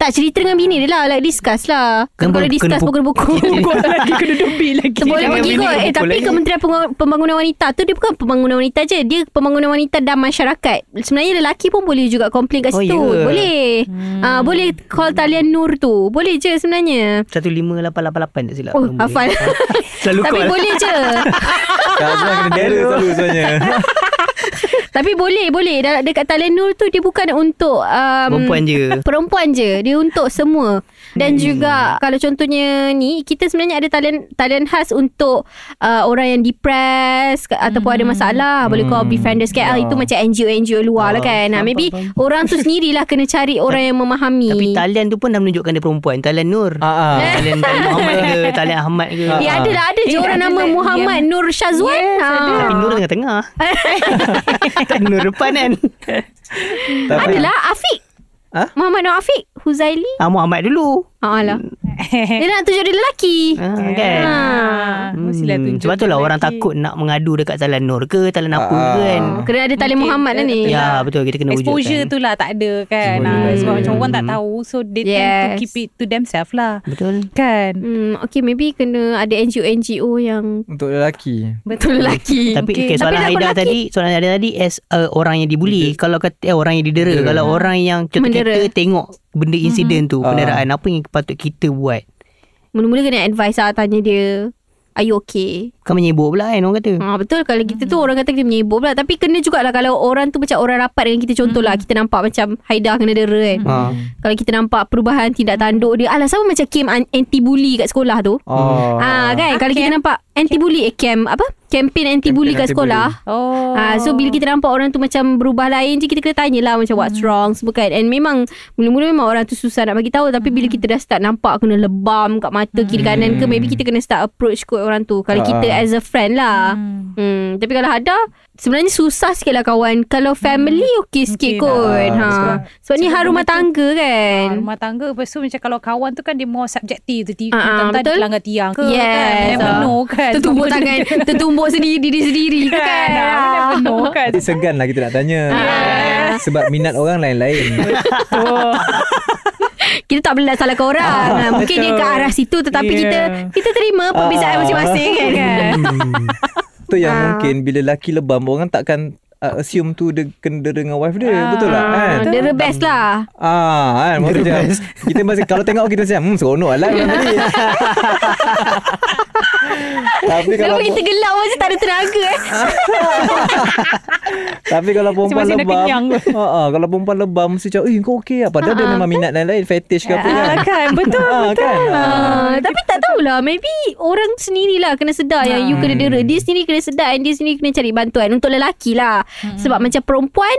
[SPEAKER 4] Tak cerita dengan bini dia lah Like discuss lah.
[SPEAKER 3] Kena-
[SPEAKER 4] Kalau
[SPEAKER 3] kena
[SPEAKER 4] discuss
[SPEAKER 3] pu-
[SPEAKER 4] pun kena buku
[SPEAKER 2] lagi kena dobi lagi.
[SPEAKER 4] Boleh pergi kot. eh,
[SPEAKER 3] pukul
[SPEAKER 4] Tapi
[SPEAKER 3] lagi.
[SPEAKER 4] Kementerian Pembangunan Wanita tu Dia bukan pembangunan wanita je. Dia pembangunan wanita dan masyarakat. Sebenarnya lelaki pun boleh juga Komplain kat
[SPEAKER 3] Oh,
[SPEAKER 4] situ.
[SPEAKER 3] ya?
[SPEAKER 4] Boleh. Hmm. uh, Boleh call talian Nur tu. Boleh je sebenarnya.
[SPEAKER 3] 15888 tak silap
[SPEAKER 4] Oh hafal. <laughs>
[SPEAKER 3] Selalu
[SPEAKER 4] Tapi
[SPEAKER 3] call.
[SPEAKER 4] boleh je. <laughs>
[SPEAKER 5] Tak kena dera selalu sebenarnya <laughs> <laughs>
[SPEAKER 4] Tapi boleh Boleh. Dah- Dekat talian Nur tu Dia bukan untuk um,
[SPEAKER 3] Perempuan je. <laughs>
[SPEAKER 4] Perempuan je. Dia untuk semua. Dan hmm. juga Kalau contohnya ni Kita sebenarnya ada talian Talian khas untuk uh, Orang yang depressed Ataupun ada masalah. Boleh call
[SPEAKER 5] Hmm.
[SPEAKER 4] Befrienders KL Itu macam NGO-NGO luar lah
[SPEAKER 3] Ah,
[SPEAKER 4] kan. Nah, Maybe
[SPEAKER 3] faham,
[SPEAKER 4] Orang tu <laughs> sendirilah Kena cari orang yang memahami.
[SPEAKER 3] Tapi talian tu pun dah menunjukkan dia perempuan. Talian Nur.
[SPEAKER 5] Ah, ah.
[SPEAKER 3] Talian Talian Muhammad ke Talian Ahmad ke.
[SPEAKER 5] Ah,
[SPEAKER 4] Ya ada lah. Ada je
[SPEAKER 2] Eh,
[SPEAKER 4] orang nama Muhammad Nur Syazwan.
[SPEAKER 2] Yes,
[SPEAKER 4] Ah.
[SPEAKER 3] Tapi Nur tengah-tengah <laughs> Nur depan kan?
[SPEAKER 4] Adalah Afiq.
[SPEAKER 5] Ah?
[SPEAKER 4] Muhammad Nur Afiq. Huzaili.
[SPEAKER 3] Ah, Muhammad dulu.
[SPEAKER 4] Ah lah <laughs> Dia nak tunjuk dia lelaki.
[SPEAKER 3] Ah, Kan?
[SPEAKER 4] Ah.
[SPEAKER 2] Mestilah
[SPEAKER 3] Hmm,
[SPEAKER 2] tunjuk
[SPEAKER 3] Sebab tu lah
[SPEAKER 2] lelaki.
[SPEAKER 3] orang takut nak mengadu dekat Talian Nur ke Talian apa
[SPEAKER 5] Ah.
[SPEAKER 3] ke kan?
[SPEAKER 4] Kena ada talian Muhammad lah ni.
[SPEAKER 3] Ya betul. Kita kena
[SPEAKER 2] Exposure
[SPEAKER 3] wujudkan
[SPEAKER 2] tu lah tak ada kan? Ah, Sebab macam orang tak tahu So they tend
[SPEAKER 4] Yes.
[SPEAKER 2] to keep it to themselves lah.
[SPEAKER 3] Betul.
[SPEAKER 2] Kan?
[SPEAKER 4] Hmm, okay maybe kena ada NGO-NGO yang
[SPEAKER 5] Untuk lelaki.
[SPEAKER 4] Betul lelaki.
[SPEAKER 3] Tapi
[SPEAKER 2] Okay.
[SPEAKER 3] okay, soalan
[SPEAKER 4] Tapi
[SPEAKER 3] Haida tadi Soalan Haida tadi As uh, orang yang dibuli. Kalau kata eh, orang yang didera. Kalau orang yang Contoh
[SPEAKER 4] Mendera.
[SPEAKER 3] kita tengok benda insiden tu,
[SPEAKER 5] Ah.
[SPEAKER 3] kenderaan apa yang patut kita buat?
[SPEAKER 4] Mula-mula kena advice lah Tanya dia Are you okay?
[SPEAKER 3] Kan menyibuk pula kan orang kata.
[SPEAKER 4] Ha, betul. Kalau kita tu orang kata kita menyibuk pula. Tapi kena jugalah Kalau orang tu macam orang rapat dengan kita. Contohlah kita nampak macam Haida kena dera kan.
[SPEAKER 3] Ha.
[SPEAKER 4] Kalau kita nampak perubahan tindak tanduk dia. Alah sama macam Kim an- anti-bully kat sekolah tu.
[SPEAKER 5] Oh.
[SPEAKER 4] Ah kan? Kalau kita nampak Anti-bully eh, Camp apa? Campaign anti-bully
[SPEAKER 5] Campaign
[SPEAKER 4] kat sekolah.
[SPEAKER 2] Oh.
[SPEAKER 4] Ah, so bila kita nampak orang tu macam berubah lain je kita kena tanyalah macam what's wrong semua kan. And memang mula-mula memang orang tu susah nak bagi tahu. Tapi bila kita dah start nampak kena lebam kat mata kiri kanan ke maybe kita kena start approach kot orang tu. Kalau kita as a friend lah. Hmm. Tapi kalau ada sebenarnya susah sikit lah kawan. Kalau family okey sikit
[SPEAKER 2] Okey
[SPEAKER 4] kot.
[SPEAKER 5] lah.
[SPEAKER 4] Ha.
[SPEAKER 5] Ah,
[SPEAKER 4] Sebab ni
[SPEAKER 2] Sebab
[SPEAKER 4] har rumah
[SPEAKER 2] rumah tu-
[SPEAKER 4] tangga
[SPEAKER 2] Ah,
[SPEAKER 4] kan.
[SPEAKER 2] rumah tangga Lepas tu macam Kalau kawan tu kan Dia more subjektif tu
[SPEAKER 4] Ah, ah,
[SPEAKER 2] Tentang
[SPEAKER 4] betul.
[SPEAKER 2] dia pelanggar tiang ke
[SPEAKER 4] Yes.
[SPEAKER 2] kan Dia
[SPEAKER 4] Ah.
[SPEAKER 2] penuh kan
[SPEAKER 4] Tertumbuk tangan <laughs> Tertumbuk sendiri diri sendiri tu kan.
[SPEAKER 2] Kan ah, Dia penuh kan
[SPEAKER 5] Jadi segan lah kita nak tanya Sebab minat orang lain-lain <laughs> <laughs>
[SPEAKER 4] Kita tak boleh nak salahkan orang.
[SPEAKER 2] Ah,
[SPEAKER 4] Ha, mungkin dia
[SPEAKER 2] betul.
[SPEAKER 4] ke arah situ tetapi
[SPEAKER 2] Yeah.
[SPEAKER 4] kita kita terima perbezaan
[SPEAKER 5] Ah.
[SPEAKER 4] masing-masing kan.
[SPEAKER 5] hmm. Tu yang
[SPEAKER 4] Ah.
[SPEAKER 5] mungkin Bila laki lebam Orang takkan uh, Assume tu dia kena dengan wife dia. Betul tak? Kan?
[SPEAKER 4] Dia the best lah.
[SPEAKER 5] Ah, kan? Maksudnya kita masih kalau tengok kita macam hmm seronok lah. <laughs> <laughs> tapi kalau
[SPEAKER 4] Kenapa kita gelap macam tak ada tenaga eh? <laughs>
[SPEAKER 5] tapi kalau perempuan lebam, <laughs> ha ah, kalau perempuan lebam mesti macam, "Eh, kau okey ah?" Padahal dia
[SPEAKER 4] Ah,
[SPEAKER 5] memang minat lain-lain, fetish ke apa kan.
[SPEAKER 2] Ah, kan betul
[SPEAKER 5] Ah, <laughs>
[SPEAKER 2] betul
[SPEAKER 5] kan?
[SPEAKER 4] Ah, tapi tak tahulah Maybe orang sendirilah Kena sedar Yang you kena dera Dia sendiri kena sedar And dia sendiri kena cari bantuan Untuk lelaki lah Sebab macam perempuan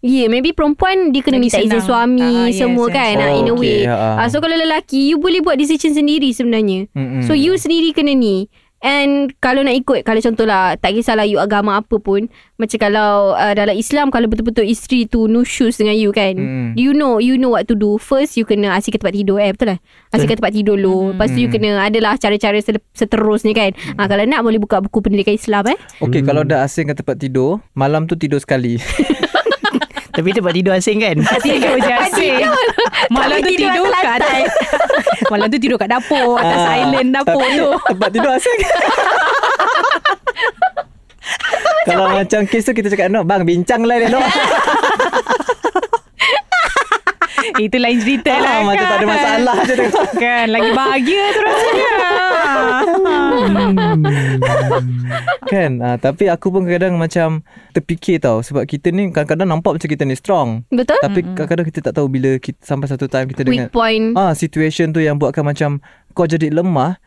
[SPEAKER 4] yeah, maybe perempuan dia kena
[SPEAKER 2] Lagi
[SPEAKER 4] minta izin suami
[SPEAKER 2] Ah, yes,
[SPEAKER 4] semua
[SPEAKER 2] yes.
[SPEAKER 4] kan
[SPEAKER 5] Oh,
[SPEAKER 4] ah, in a
[SPEAKER 5] okay,
[SPEAKER 4] way.
[SPEAKER 5] ha, ha.
[SPEAKER 4] Ah, so kalau lelaki you boleh buat decision sendiri sebenarnya.
[SPEAKER 5] Mm-mm.
[SPEAKER 4] So you sendiri kena ni. And kalau nak ikut Kalau contohlah Tak kisahlah you agama apa pun Macam kalau uh, Dalam Islam Kalau betul-betul isteri tu Nusyus dengan you kan
[SPEAKER 5] Mm.
[SPEAKER 4] You know You know what to do First you kena Asyik ke tempat tidur Eh betul lah Asyik ke tempat tidur dulu Lepas tu you kena Adalah cara-cara Seterusnya kan ha, Kalau nak boleh buka buku Pendidikan Islam eh
[SPEAKER 5] Okey, kalau dah asing kat tempat tidur, malam tu tidur sekali. <laughs>
[SPEAKER 3] Tapi tempat tidur asing kan?
[SPEAKER 2] Tidur je asyik Malam tu
[SPEAKER 4] tidur
[SPEAKER 2] kat atas Malam tu tidur kat dapur Atas
[SPEAKER 5] Ah,
[SPEAKER 2] island dapur tu
[SPEAKER 5] Tempat tidur asing. <laughs> Kalau macam kes tu kita cakap no bang bincang lah dia <laughs> no.
[SPEAKER 2] Itu lain cerita
[SPEAKER 5] Ah,
[SPEAKER 2] lah kan
[SPEAKER 5] macam tak ada masalah je.
[SPEAKER 2] Kan Lagi bahagia tu rasanya <laughs>
[SPEAKER 5] kan? Ah, Tapi aku pun kadang-kadang macam Terfikir tau. Sebab kita ni kadang-kadang nampak macam kita ni strong.
[SPEAKER 4] Betul.
[SPEAKER 5] Tapi kadang-kadang kita tak tahu Bila kita, sampai satu time kita
[SPEAKER 4] Weak
[SPEAKER 5] dengan
[SPEAKER 4] point.
[SPEAKER 5] ah Situation tu yang buatkan macam Kau jadi lemah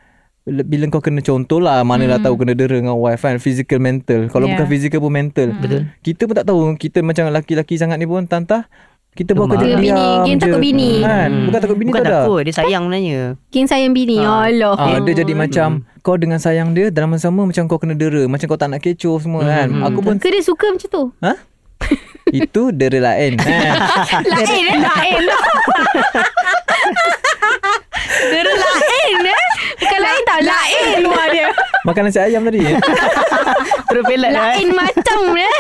[SPEAKER 5] bila- kau kena contoh lah Mana lah tahu kena dera dengan wife kan Physical mental. Kalau
[SPEAKER 2] Yeah.
[SPEAKER 5] bukan physical pun mental.
[SPEAKER 3] Betul.
[SPEAKER 5] Kita pun tak tahu. Kita macam laki-laki sangat ni pun Tantah kita buat kerja
[SPEAKER 4] Bini,
[SPEAKER 5] diam
[SPEAKER 4] geng
[SPEAKER 5] je.
[SPEAKER 4] takut bini.
[SPEAKER 5] kan?
[SPEAKER 3] Hmm.
[SPEAKER 5] Bukan takut bini
[SPEAKER 3] Bukan
[SPEAKER 5] dah
[SPEAKER 3] takut Dia sayang sebenarnya
[SPEAKER 4] Geng sayang bini
[SPEAKER 3] Ah.
[SPEAKER 4] Allah
[SPEAKER 5] Ah, dia jadi macam kau dengan sayang dia dalam masa sama macam kau kena dera, macam kau tak nak kecoh semua kan. Aku pun
[SPEAKER 4] Ke dia suka macam tu
[SPEAKER 5] ha? Itu dera lain. Ha. <laughs>
[SPEAKER 4] Lain eh Lain <laughs> Dera lain eh Bukan lain tau Lain
[SPEAKER 2] Keluar dia
[SPEAKER 5] Makan nasi ayam tadi. <laughs>
[SPEAKER 3] Terus pelat lah
[SPEAKER 4] Lain macam eh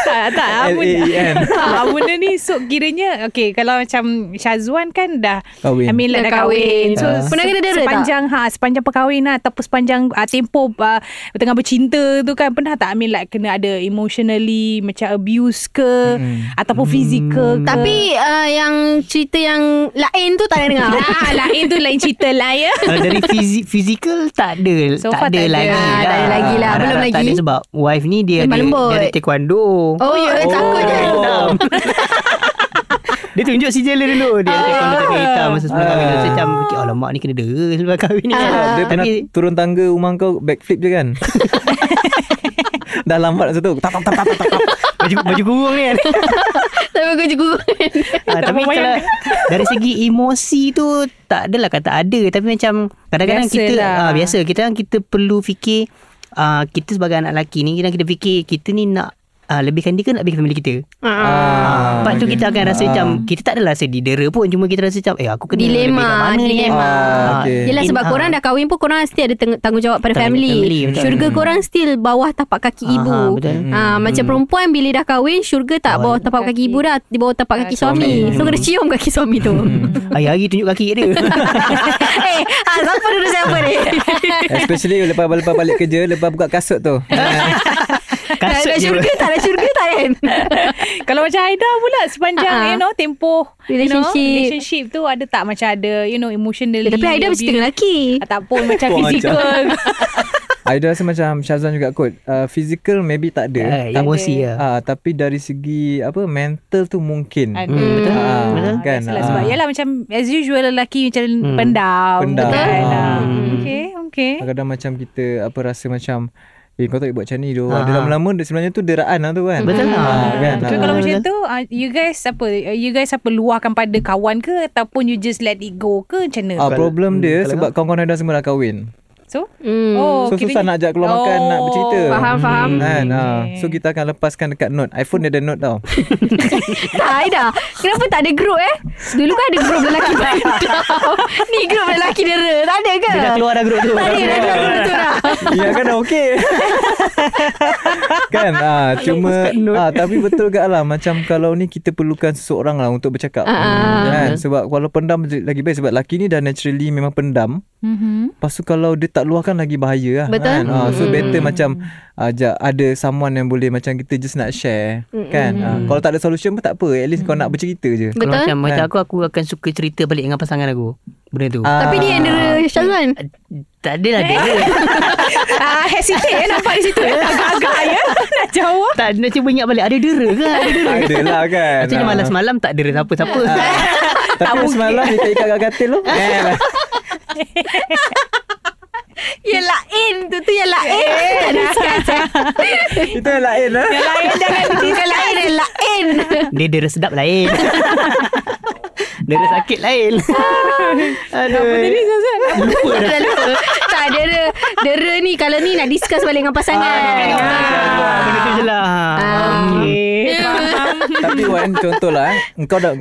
[SPEAKER 2] Tak tak apa
[SPEAKER 5] L-A-E-N. <laughs>
[SPEAKER 2] Benda ni so kiranya okay kalau macam Syazwan kan dah
[SPEAKER 5] Kahwin.
[SPEAKER 2] I mean
[SPEAKER 4] Dah
[SPEAKER 2] dah kahwin.
[SPEAKER 4] kahwin.
[SPEAKER 2] So
[SPEAKER 5] Ah.
[SPEAKER 2] pernah
[SPEAKER 4] kena tak?
[SPEAKER 2] sepanjang ha sepanjang perkahwinan ataupun sepanjang uh, tempoh uh, tengah bercinta tu kan pernah tak I mean like kena ada emotionally macam abuse ke
[SPEAKER 5] Mm.
[SPEAKER 2] ataupun fizikal ke.
[SPEAKER 4] Tapi uh, yang cerita yang lain tu tak ada dengar <laughs>
[SPEAKER 2] lain tu lain cerita lah ya.
[SPEAKER 3] Dari fizik, fizikal tak ada
[SPEAKER 2] So
[SPEAKER 3] tak ada
[SPEAKER 2] tak ada.
[SPEAKER 3] lagi
[SPEAKER 4] Ah,
[SPEAKER 3] lah.
[SPEAKER 4] tak ada lagi lah. Belum
[SPEAKER 3] Harap-harap Tak
[SPEAKER 4] lagi.
[SPEAKER 3] ada sebab wife ni dia
[SPEAKER 4] lembut.
[SPEAKER 3] dia ada taekwondo.
[SPEAKER 4] Oh, ya
[SPEAKER 5] Oh.
[SPEAKER 4] takut je
[SPEAKER 3] hitam. <laughs> dia tunjuk si jela dulu Dia ada taekwondo taekwondo hitam Masa sebelum kahwin
[SPEAKER 5] Ah.
[SPEAKER 3] Saya macam fikir, Alamak ni kena dera Sebelum kahwin ni
[SPEAKER 4] Ah.
[SPEAKER 5] Dia pernah
[SPEAKER 3] Tapi
[SPEAKER 5] turun tangga rumah kau backflip je kan? <laughs> Dah lambat masa tu. Tak tak tak tak tak. tak.
[SPEAKER 3] baju, baju kurung ni kan <laughs>
[SPEAKER 4] Tapi aku juga
[SPEAKER 3] Ah, tapi kalau dari segi emosi tu tak adalah kata ada. Tapi macam kadang-kadang
[SPEAKER 2] Biasalah.
[SPEAKER 3] kita ah, biasa. Kita kita perlu fikir ah, kita sebagai anak lelaki ni kita fikir kita ni nak ah, lebihkan dia ke nak lebihkan family kita.
[SPEAKER 5] Ah,
[SPEAKER 3] Lepas tu
[SPEAKER 5] okay.
[SPEAKER 3] kita akan rasa macam kita tak adalah rasa didera pun cuma kita rasa macam eh aku kena
[SPEAKER 4] Dilema
[SPEAKER 3] lebihkan mana ni.
[SPEAKER 4] Dilema
[SPEAKER 5] Ah, okay.
[SPEAKER 4] Yelah sebab
[SPEAKER 3] In-
[SPEAKER 4] korang
[SPEAKER 3] ah.
[SPEAKER 4] dah kahwin pun Korang still ada tanggungjawab pada family,
[SPEAKER 3] family, betul.
[SPEAKER 4] Syurga
[SPEAKER 3] Hmm.
[SPEAKER 4] korang still Bawah tapak kaki
[SPEAKER 3] Aha,
[SPEAKER 4] ibu
[SPEAKER 3] betul.
[SPEAKER 4] Ah, Macam perempuan Bila dah kahwin Syurga tak
[SPEAKER 3] Bawah
[SPEAKER 4] bawah tapak kaki ibu dah Di bawah tapak kaki
[SPEAKER 2] Suami.
[SPEAKER 4] suami So kena cium kaki suami tu <laughs>
[SPEAKER 3] Hari-hari tunjuk kaki dia. <laughs>
[SPEAKER 4] Eh ah, Siapa dulu siapa ni
[SPEAKER 5] Especially lepas lepas balik kerja, lepas buka kasut tu. <laughs>
[SPEAKER 3] Kasut je.
[SPEAKER 4] syurga tak Nak syurga tak kan <laughs>
[SPEAKER 2] Kalau macam Haida pula sepanjang
[SPEAKER 4] Ah, ah.
[SPEAKER 2] you know tempoh
[SPEAKER 4] Relationship.
[SPEAKER 2] you know, relationship tu ada tak macam ada you know emotionally
[SPEAKER 4] Eh, Tapi Aida mesti tengah lelaki
[SPEAKER 2] Ah, tak pun macam physical <laughs>
[SPEAKER 5] Aida rasa macam Syazwan juga kot uh, Physical maybe tak ada
[SPEAKER 3] Ah,
[SPEAKER 5] Tapi-
[SPEAKER 3] emosi lah.
[SPEAKER 5] Ah, tapi dari segi apa mental tu mungkin.
[SPEAKER 2] ada
[SPEAKER 3] Hmm, betul.
[SPEAKER 5] Ah,
[SPEAKER 3] Betul.
[SPEAKER 5] Kan.
[SPEAKER 2] Biasalah, sebab
[SPEAKER 5] Ah.
[SPEAKER 2] yalah macam as usual lelaki macam
[SPEAKER 3] Hmm.
[SPEAKER 2] pendam
[SPEAKER 5] Pendam.
[SPEAKER 2] kan
[SPEAKER 5] Betul.
[SPEAKER 2] Ah,
[SPEAKER 3] Hmm.
[SPEAKER 2] okay okay
[SPEAKER 5] Kadang-kadang macam kita apa rasa macam Eh kau tak boleh buat macam ni tu
[SPEAKER 3] Ah.
[SPEAKER 5] Dia lama-lama dia sebenarnya tu deraan lah tu kan
[SPEAKER 3] Betul lah.
[SPEAKER 5] ah, kan?
[SPEAKER 2] Tapi
[SPEAKER 5] Ah.
[SPEAKER 2] kalau macam
[SPEAKER 3] betul.
[SPEAKER 2] tu uh, You guys apa uh, You guys apa Luahkan pada kawan ke Ataupun you just let it go ke Macam mana
[SPEAKER 5] Ah, problem dia
[SPEAKER 3] kalau
[SPEAKER 5] sebab kawan-kawan Aida semua dah kahwin
[SPEAKER 2] So
[SPEAKER 4] hmm.
[SPEAKER 2] Oh
[SPEAKER 5] So
[SPEAKER 2] kita-
[SPEAKER 5] susah nak ajak keluar makan Nak bercerita.
[SPEAKER 4] Faham faham.
[SPEAKER 5] Kan.
[SPEAKER 2] Okay.
[SPEAKER 5] So kita akan lepaskan dekat note. iPhone dia ada note tau. <laughs>
[SPEAKER 4] Tak Aida. Kenapa tak ada group eh? Dulu kan ada group lelaki <laughs> pandam Ni group lelaki dera Tak ada ke?
[SPEAKER 3] Dia dah keluar dah grup tu.
[SPEAKER 4] Tak ada dah keluar group tu dah. <laughs>
[SPEAKER 5] Ya kan dah okey. Kan ah, Cuma ah, Tapi betul gak lah Macam kalau ni Kita perlukan seseorang lah Untuk bercakap.
[SPEAKER 4] Ah.
[SPEAKER 5] kan? Sebab kalau pendam Lagi baik Sebab lelaki ni dah naturally Memang pendam.
[SPEAKER 2] Mm-hmm.
[SPEAKER 5] Lepas tu kalau dia tak luahkan Lagi bahaya lah
[SPEAKER 4] Betul.
[SPEAKER 5] kan? Ah, So
[SPEAKER 4] Mm.
[SPEAKER 5] better macam Ajak ada someone yang boleh Macam kita just nak share Kan ah, Kalau tak ada solution pun tak apa At least kau nak bercerita je
[SPEAKER 3] Kalau
[SPEAKER 4] Betul
[SPEAKER 3] macam macam
[SPEAKER 5] Kan?
[SPEAKER 3] aku aku akan suka cerita balik dengan pasangan aku. Benda tu.
[SPEAKER 5] Ah.
[SPEAKER 4] Tapi dia yang dera Syazwan
[SPEAKER 3] Tak adalah dia. <laughs>
[SPEAKER 2] ah, Hesitate eh Nampak di situ eh Agak-agak ya <laughs> Nak jawab
[SPEAKER 3] tak nak cuba ingat balik ada dera ke? Ada dera.
[SPEAKER 5] Ada lah kan
[SPEAKER 3] Macam
[SPEAKER 5] Ah.
[SPEAKER 3] malam semalam tak dera siapa-siapa. <laughs>
[SPEAKER 5] Tapi semalam dia tak ikat kat katil tu eh, lah.
[SPEAKER 4] Yang lain Tu tu yang lain. Tak <laughs>
[SPEAKER 5] Itu yang lain lah
[SPEAKER 2] Yang lain jangan <laughs>
[SPEAKER 4] Yang lain Yang lain.
[SPEAKER 3] Dia dera sedap lain. <laughs> dera sakit lain. Aduh.
[SPEAKER 2] Apa tadi Zazan?
[SPEAKER 3] Lupa dah.
[SPEAKER 4] Dah lupa. Tak dera Dera ni Kalau ni nak discuss balik dengan pasangan.
[SPEAKER 3] Ah, Benda tu je lah.
[SPEAKER 4] Ah.
[SPEAKER 5] Tapi Wan contohlah eh, Engkau dah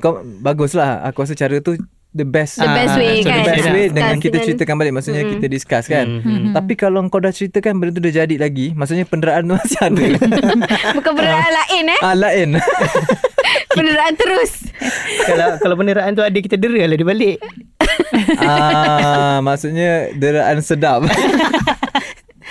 [SPEAKER 5] bagus lah Aku rasa cara tu The best
[SPEAKER 4] The best
[SPEAKER 5] Ah,
[SPEAKER 4] way
[SPEAKER 5] so
[SPEAKER 4] kan?
[SPEAKER 5] The best way
[SPEAKER 4] Discuss
[SPEAKER 5] Dengan kita ceritakan balik. Maksudnya kita discuss kan?
[SPEAKER 3] Mm.
[SPEAKER 5] Tapi kalau engkau dah ceritakan Benda tu dah jadi lagi. Maksudnya penderaan tu <laughs> masih ada. <laughs>
[SPEAKER 4] Bukan penderaan lain eh?
[SPEAKER 5] Ah lain. <laughs>
[SPEAKER 4] Penderaan terus.
[SPEAKER 3] Kalau kalau peneraan tu ada kita dera lah dia balik.
[SPEAKER 5] ah, Maksudnya Deraan sedap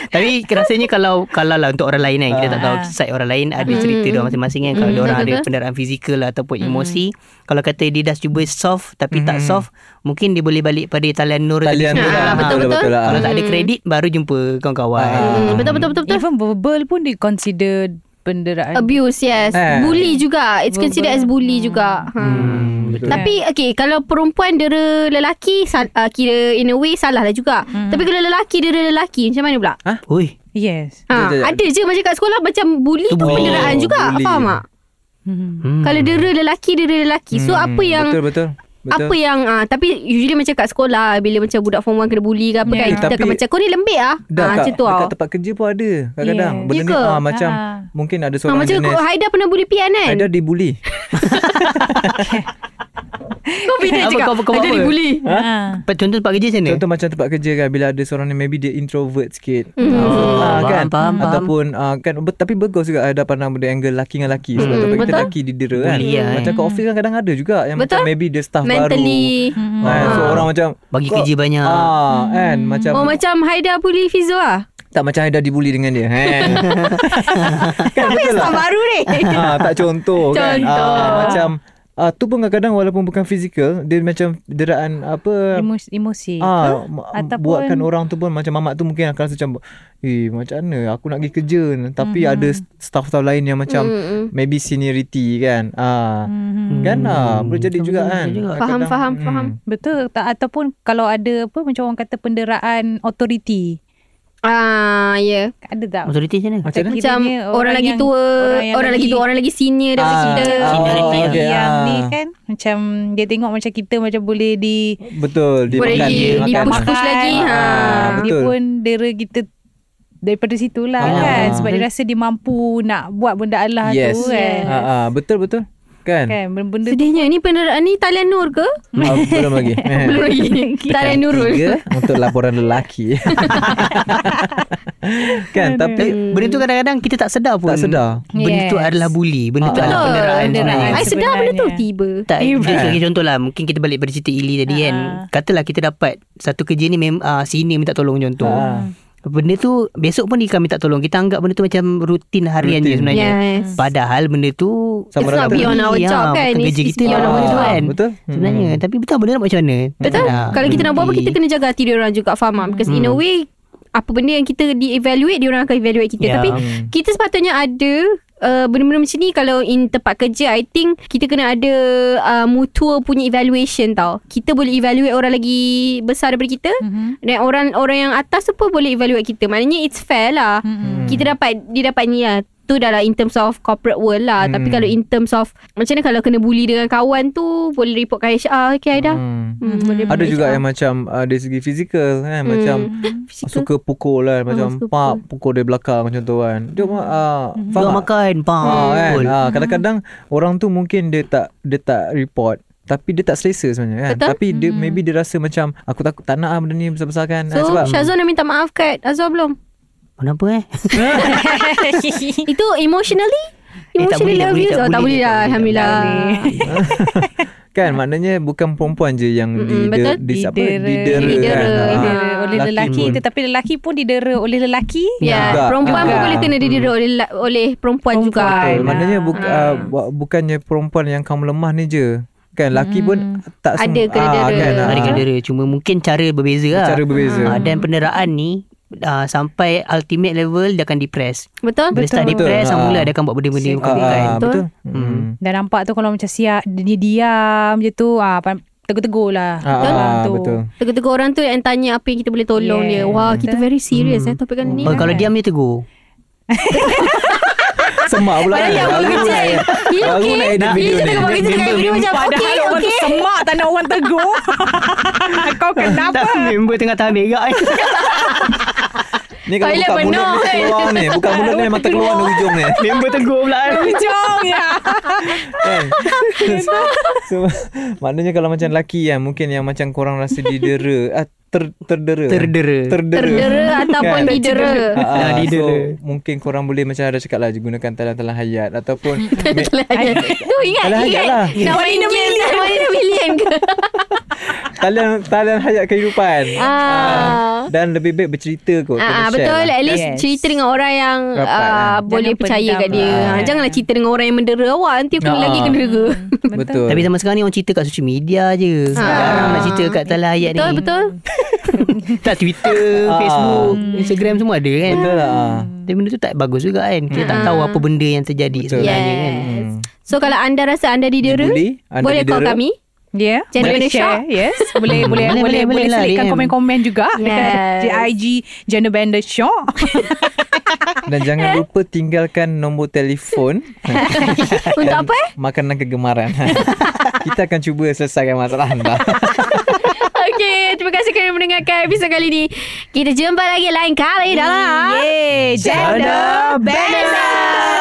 [SPEAKER 3] Tapi rasanya kalau kalau lah untuk orang lain kan kita tak tahu side orang lain ada cerita dia masing-masing kan. Kalau dia orang ada
[SPEAKER 4] betul-betul.
[SPEAKER 3] penderaan fizikal ataupun emosi kalau kata dia dah cuba soft tapi tak soft mungkin dia boleh balik pada talian nur
[SPEAKER 5] Talian
[SPEAKER 4] Ah, betul-betul.
[SPEAKER 5] Betul lah.
[SPEAKER 3] Kalau tak ada kredit baru jumpa kawan-kawan.
[SPEAKER 4] Hmm, Betul betul betul betul
[SPEAKER 2] Even verbal pun di consider penderaan.
[SPEAKER 4] Abuse yes.
[SPEAKER 5] Eh.
[SPEAKER 4] Bully juga. It's considered as bully juga. Ha.
[SPEAKER 3] Hmm, betul.
[SPEAKER 4] Tapi okay Kalau perempuan dera lelaki sal- uh, Kira in a way Salah lah juga Tapi kalau lelaki dera lelaki Macam mana pula
[SPEAKER 3] Oi.
[SPEAKER 2] Yes
[SPEAKER 4] ha. Ada je macam kat sekolah Macam bully
[SPEAKER 3] Tu
[SPEAKER 4] penderaan
[SPEAKER 5] Oh,
[SPEAKER 4] juga
[SPEAKER 5] bully.
[SPEAKER 4] Faham tak
[SPEAKER 3] Hmm.
[SPEAKER 4] Kalau dera lelaki Dera lelaki So
[SPEAKER 5] Hmm,
[SPEAKER 4] apa yang
[SPEAKER 5] Betul betul Betul.
[SPEAKER 4] Apa yang ah, Tapi usually macam kat sekolah Bila macam budak form 1 Kena bully ke apa
[SPEAKER 2] Yeah.
[SPEAKER 4] kan Kita
[SPEAKER 5] Tapi-
[SPEAKER 4] akan macam Kau ni lembik ah
[SPEAKER 5] Dah
[SPEAKER 4] ah,
[SPEAKER 5] kat,
[SPEAKER 4] Macam tu
[SPEAKER 5] dekat
[SPEAKER 4] ah.
[SPEAKER 5] tempat kerja pun ada Kadang-kadang
[SPEAKER 2] Yeah.
[SPEAKER 5] Benda
[SPEAKER 4] Ya
[SPEAKER 5] ni ah, Macam
[SPEAKER 2] Ah.
[SPEAKER 5] Mungkin ada seorang
[SPEAKER 4] macam
[SPEAKER 5] jenis
[SPEAKER 4] kau Haida pernah bully Pian kan
[SPEAKER 5] Ada dibuli <laughs> <laughs>
[SPEAKER 4] Bila
[SPEAKER 3] Apa,
[SPEAKER 4] cakap
[SPEAKER 3] kau- kau buat
[SPEAKER 4] Haida
[SPEAKER 3] apa?
[SPEAKER 4] dibully
[SPEAKER 2] ha?
[SPEAKER 3] Tempat- Contoh tempat kerja macam mana?
[SPEAKER 5] Contoh macam tempat kerja kan Bila ada seorang ni Maybe dia introvert sikit
[SPEAKER 4] Hmm.
[SPEAKER 3] Oh, faham,
[SPEAKER 5] kan
[SPEAKER 3] faham, faham.
[SPEAKER 5] Ataupun ah, kan ber- Tapi bagus juga Ada pandang benda angle Laki dengan laki Sebab
[SPEAKER 4] Hmm,
[SPEAKER 5] tempat kita
[SPEAKER 4] betul.
[SPEAKER 5] laki didera kan
[SPEAKER 3] Bully lah, eh.
[SPEAKER 5] Macam kat office kan kadang ada juga Yang
[SPEAKER 4] Betul.
[SPEAKER 5] macam maybe dia staff
[SPEAKER 4] Mentally
[SPEAKER 5] baru kan? So orang macam
[SPEAKER 3] Bagi kerja banyak.
[SPEAKER 5] ah, kan Macam
[SPEAKER 4] Oh macam Haida bully Fizo lah
[SPEAKER 5] Tak macam Haida dibuli dengan dia kan? <laughs> kan betul
[SPEAKER 4] Staff
[SPEAKER 5] lah
[SPEAKER 4] baru ni
[SPEAKER 5] ah, Tak contoh <laughs> kan
[SPEAKER 4] Contoh.
[SPEAKER 5] ah, Macam ah, Tu pun kadang-kadang Walaupun bukan fizikal Dia macam deraan Apa
[SPEAKER 2] Emosi, emosi
[SPEAKER 5] Ah,
[SPEAKER 2] ke? Ataupun-
[SPEAKER 5] buatkan orang tu pun macam mamak tu mungkin akan rasa macam eh macam mana aku nak pergi kerja tapi
[SPEAKER 2] Mhm.
[SPEAKER 5] ada staff-staff lain yang macam
[SPEAKER 4] Mm-mm.
[SPEAKER 5] maybe seniority kan ah
[SPEAKER 2] Mhm.
[SPEAKER 5] kan ah boleh jadi juga
[SPEAKER 3] Betul
[SPEAKER 5] kan
[SPEAKER 3] juga.
[SPEAKER 4] Faham faham
[SPEAKER 5] hmm.
[SPEAKER 4] faham
[SPEAKER 2] Betul tak ataupun kalau ada apa macam orang kata penderaan authority.
[SPEAKER 4] Ah ya
[SPEAKER 2] Ada tak?
[SPEAKER 3] Authority macam mana?
[SPEAKER 5] macam
[SPEAKER 4] Macam orang,
[SPEAKER 2] orang
[SPEAKER 4] lagi
[SPEAKER 2] yang-
[SPEAKER 4] tua
[SPEAKER 2] orang yang
[SPEAKER 4] Orang lagi
[SPEAKER 2] lagi-
[SPEAKER 4] tua Orang lagi senior daripada
[SPEAKER 5] Ah,
[SPEAKER 4] kita
[SPEAKER 5] ah,
[SPEAKER 3] Seniority,
[SPEAKER 5] okay,
[SPEAKER 2] yang
[SPEAKER 5] ah.
[SPEAKER 2] ni kan macam dia tengok macam kita macam boleh di
[SPEAKER 5] betul dia
[SPEAKER 4] Boleh
[SPEAKER 5] makan
[SPEAKER 4] di-
[SPEAKER 5] dia
[SPEAKER 4] di
[SPEAKER 5] makan
[SPEAKER 4] push-push lagi, ha.
[SPEAKER 2] Ah, dia
[SPEAKER 5] Betul.
[SPEAKER 2] pun dera kita daripada situlah
[SPEAKER 5] Ah.
[SPEAKER 2] kan sebab dia rasa dia mampu nak buat benda Allah
[SPEAKER 5] yes
[SPEAKER 2] tu kan.
[SPEAKER 5] ah, ah, betul betul kan,
[SPEAKER 2] Kan tu
[SPEAKER 4] Sedihnya Ni penderaan Ni talian nur ke
[SPEAKER 5] Ah, belum lagi <laughs> Eh.
[SPEAKER 4] Belum lagi Talian nurul
[SPEAKER 5] Tiga untuk laporan lelaki <laughs> <laughs> kan tapi
[SPEAKER 3] Benda tu kadang-kadang kita tak sedar pun.
[SPEAKER 5] tak sedar
[SPEAKER 3] Benda tu
[SPEAKER 2] Yes.
[SPEAKER 3] adalah bully. Benda tu
[SPEAKER 5] Ah,
[SPEAKER 3] adalah
[SPEAKER 2] betul.
[SPEAKER 3] penderaan sebenarnya.
[SPEAKER 4] I sedar benda tu. Tiba
[SPEAKER 3] Tak,
[SPEAKER 2] Eh,
[SPEAKER 3] dia
[SPEAKER 2] bukan.
[SPEAKER 3] sebagai contoh lah Mungkin kita balik pada cerita Ili tadi kan
[SPEAKER 2] Ah.
[SPEAKER 3] Katalah kita dapat Satu kerja ni mem, uh, Senior minta tolong contoh
[SPEAKER 5] Ah.
[SPEAKER 3] Benda tu Besok pun dia akan minta tolong Kita anggap benda tu Macam rutin harian je sebenarnya
[SPEAKER 4] Yes.
[SPEAKER 3] Padahal benda tu
[SPEAKER 5] Sama
[SPEAKER 4] It's not beyond our
[SPEAKER 3] Ya,
[SPEAKER 4] job kan
[SPEAKER 3] bukan
[SPEAKER 4] It's,
[SPEAKER 3] kerja kita
[SPEAKER 4] beyond
[SPEAKER 3] lah.
[SPEAKER 4] our
[SPEAKER 3] Ah,
[SPEAKER 4] job kan
[SPEAKER 5] Betul
[SPEAKER 3] Sebenarnya Tapi betul benda nak buat macam mana
[SPEAKER 4] Betul
[SPEAKER 3] Ah,
[SPEAKER 4] Kalau kita nak buat apa. Kita kena jaga hati dia orang juga Faham tak? Because in a way Apa benda yang kita di-evaluate Dia orang akan evaluate kita
[SPEAKER 3] Ya.
[SPEAKER 4] Tapi
[SPEAKER 5] Hmm.
[SPEAKER 4] kita sepatutnya ada uh, Benda-benda macam ni Kalau in tempat kerja I think Kita kena ada uh, Mutual punya evaluation tau Kita boleh evaluate orang lagi Besar daripada kita
[SPEAKER 2] Mhm.
[SPEAKER 4] Dan orang orang yang atas tu pun Boleh evaluate kita Maknanya it's fair lah
[SPEAKER 2] Mhm.
[SPEAKER 4] Kita dapat Dia dapat ni lah Tu dah lah in terms of corporate world lah. Tapi
[SPEAKER 5] Hmm.
[SPEAKER 4] kalau in terms of macam mana kalau kena bully dengan kawan tu boleh report ke HR. Okay Aida.
[SPEAKER 5] Hmm.
[SPEAKER 4] Hmm, boleh
[SPEAKER 5] Ada juga
[SPEAKER 4] HR.
[SPEAKER 5] yang macam uh, dari segi fizikal kan macam <laughs>
[SPEAKER 4] Fizikal.
[SPEAKER 5] suka pukul kan macam
[SPEAKER 4] suka
[SPEAKER 5] pak pukul dari belakang macam tu kan. Dia uh, faham tak?
[SPEAKER 3] makan Pam
[SPEAKER 5] Ah, kan? Ah, kadang-kadang orang tu mungkin dia tak dia tak report tapi dia tak selesa sebenarnya kan.
[SPEAKER 4] Betul.
[SPEAKER 5] Tapi dia maybe dia rasa macam aku takut tak nak ah benda ni besar-besar kan.
[SPEAKER 4] So
[SPEAKER 5] sebab
[SPEAKER 4] Syazwan dah minta maaf kat Azwar belum?
[SPEAKER 3] Kenapa eh <laughs>
[SPEAKER 4] Itu emotionally?
[SPEAKER 3] Eh, tak
[SPEAKER 4] Emotionally
[SPEAKER 3] boleh, tak boleh,
[SPEAKER 4] abuse?
[SPEAKER 3] tak
[SPEAKER 4] tak
[SPEAKER 3] boleh, tak
[SPEAKER 4] lah.
[SPEAKER 3] boleh,
[SPEAKER 4] Alhamdulillah. <laughs>
[SPEAKER 5] kan maknanya bukan perempuan je yang
[SPEAKER 4] Mm-mm,
[SPEAKER 5] di,
[SPEAKER 4] betul.
[SPEAKER 5] di, apa,
[SPEAKER 2] Didera.
[SPEAKER 5] didera,
[SPEAKER 4] Didera,
[SPEAKER 5] kan. Ah,
[SPEAKER 2] Didera oleh
[SPEAKER 5] laki
[SPEAKER 2] lelaki
[SPEAKER 5] pun.
[SPEAKER 2] tetapi lelaki pun didera oleh lelaki.
[SPEAKER 4] Ya,
[SPEAKER 5] Juga.
[SPEAKER 4] perempuan pun
[SPEAKER 2] Juga.
[SPEAKER 4] boleh kena didera oleh la- oleh perempuan juga.
[SPEAKER 2] Perempuan.
[SPEAKER 5] Betul. Maknanya bu-
[SPEAKER 4] Ah.
[SPEAKER 5] uh, bu- bukannya perempuan yang kamu lemah ni je. Kan laki pun tak
[SPEAKER 4] Ada
[SPEAKER 5] sem-
[SPEAKER 4] kena
[SPEAKER 5] ah,
[SPEAKER 4] dera.
[SPEAKER 5] kan, ah.
[SPEAKER 3] Ada kena dera Cuma mungkin cara berbeza lah
[SPEAKER 5] Cara berbeza.
[SPEAKER 3] Ah, Dan penderaan ni uh, Sampai ultimate level Dia akan depress
[SPEAKER 4] Betul?
[SPEAKER 3] Bila start
[SPEAKER 5] Betul.
[SPEAKER 3] depress
[SPEAKER 5] Ah.
[SPEAKER 3] Mula dia akan buat benda-benda yang bukan-bukan
[SPEAKER 5] ah,
[SPEAKER 4] Betul.
[SPEAKER 5] betul. Hmm.
[SPEAKER 2] Dan nampak tu kalau macam siap dia diam je tu ah pa- tegur-tegur lah.
[SPEAKER 5] Ah,
[SPEAKER 2] Orang
[SPEAKER 5] ah,
[SPEAKER 2] tu.
[SPEAKER 5] betul.
[SPEAKER 4] Tegur-tegur orang tu yang tanya apa yang kita boleh tolong
[SPEAKER 2] Yes.
[SPEAKER 4] dia. Wah, kita
[SPEAKER 2] Betul.
[SPEAKER 4] very serious eh topik kali ni.
[SPEAKER 3] oh, Kalau diam dia tegur <laughs>
[SPEAKER 5] Semak pula
[SPEAKER 4] Padahal
[SPEAKER 5] kan.
[SPEAKER 4] yang baru je. You
[SPEAKER 5] Baru
[SPEAKER 4] okay?
[SPEAKER 5] nak edit video ni.
[SPEAKER 4] tengok kerja dekat video macam
[SPEAKER 2] Padahal
[SPEAKER 4] okay, okay.
[SPEAKER 2] semak tak nak orang tegur. <laughs> Kau kenapa?
[SPEAKER 3] Tak member tengah tahan berak <laughs>
[SPEAKER 5] Ni kalau
[SPEAKER 4] Toilet
[SPEAKER 5] buka mulut ni
[SPEAKER 4] kan?
[SPEAKER 5] keluar ni. Buka mulut ni memang terkeluar di ujung ni.
[SPEAKER 3] Member tegur pula
[SPEAKER 2] Hujung ya.
[SPEAKER 5] kan <laughs> so, maknanya kalau macam lelaki kan mungkin yang macam korang rasa didera <laughs> ter, terdera
[SPEAKER 3] Terdera.
[SPEAKER 5] terdera
[SPEAKER 4] Terdera ataupun
[SPEAKER 5] Kan?
[SPEAKER 4] didera.
[SPEAKER 5] Ah, ah,
[SPEAKER 3] Dah didera.
[SPEAKER 5] so mungkin korang boleh macam ada cakap lah gunakan talan-talan hayat ataupun <laughs> me-
[SPEAKER 4] Tu ingat
[SPEAKER 5] Alah,
[SPEAKER 4] ingat. Nak main million Nak main million ke <laughs>
[SPEAKER 5] talian talian hayat kehidupan
[SPEAKER 4] Ah.
[SPEAKER 5] dan lebih baik bercerita kot
[SPEAKER 4] Ah, ah,
[SPEAKER 5] share
[SPEAKER 4] betul
[SPEAKER 5] lah.
[SPEAKER 4] At least
[SPEAKER 2] Yes.
[SPEAKER 4] cerita dengan orang yang
[SPEAKER 5] Rapat,
[SPEAKER 4] ah,
[SPEAKER 5] kan?
[SPEAKER 4] Boleh
[SPEAKER 2] Jangan
[SPEAKER 4] percaya kat dia
[SPEAKER 2] lah.
[SPEAKER 4] Ah, Janganlah cerita dengan orang yang mendera awak Nanti aku
[SPEAKER 5] Ah,
[SPEAKER 4] lagi
[SPEAKER 5] ah.
[SPEAKER 4] kena dera
[SPEAKER 5] betul
[SPEAKER 3] Tapi zaman sekarang ni Orang cerita kat social media je
[SPEAKER 4] Ah.
[SPEAKER 3] Jarang nak cerita kat talan ayat
[SPEAKER 4] Betul
[SPEAKER 3] ni
[SPEAKER 4] betul <laughs>
[SPEAKER 3] Tak Twitter
[SPEAKER 5] Ah.
[SPEAKER 3] Facebook Instagram semua ada kan
[SPEAKER 5] betul lah
[SPEAKER 3] Tapi benda tu tak bagus juga kan Kita tak
[SPEAKER 4] Ah.
[SPEAKER 3] tahu apa benda yang terjadi
[SPEAKER 5] Betul.
[SPEAKER 3] sebenarnya kan
[SPEAKER 4] Yes So kalau anda rasa anda didera
[SPEAKER 5] Dibuli, anda
[SPEAKER 4] Boleh call
[SPEAKER 5] didera.
[SPEAKER 4] kami
[SPEAKER 2] Ya, yeah,
[SPEAKER 4] Gender
[SPEAKER 2] boleh share.
[SPEAKER 4] Shock.
[SPEAKER 2] Yes, boleh boleh
[SPEAKER 3] Boleh,
[SPEAKER 2] boleh
[SPEAKER 3] boleh,
[SPEAKER 2] boleh,
[SPEAKER 3] boleh lah,
[SPEAKER 2] selitkan komen-komen juga <laughs>
[SPEAKER 4] Yes.
[SPEAKER 2] dekat IG Gender Bender Shock. <laughs>
[SPEAKER 5] dan jangan lupa tinggalkan nombor telefon
[SPEAKER 4] Untuk apa eh
[SPEAKER 5] makanan kegemaran kita akan cuba selesaikan masalah anda
[SPEAKER 4] kasih kerana mendengarkan episod kali ni Kita jumpa lagi lain kali dalam
[SPEAKER 2] Yeay, Gender Bender.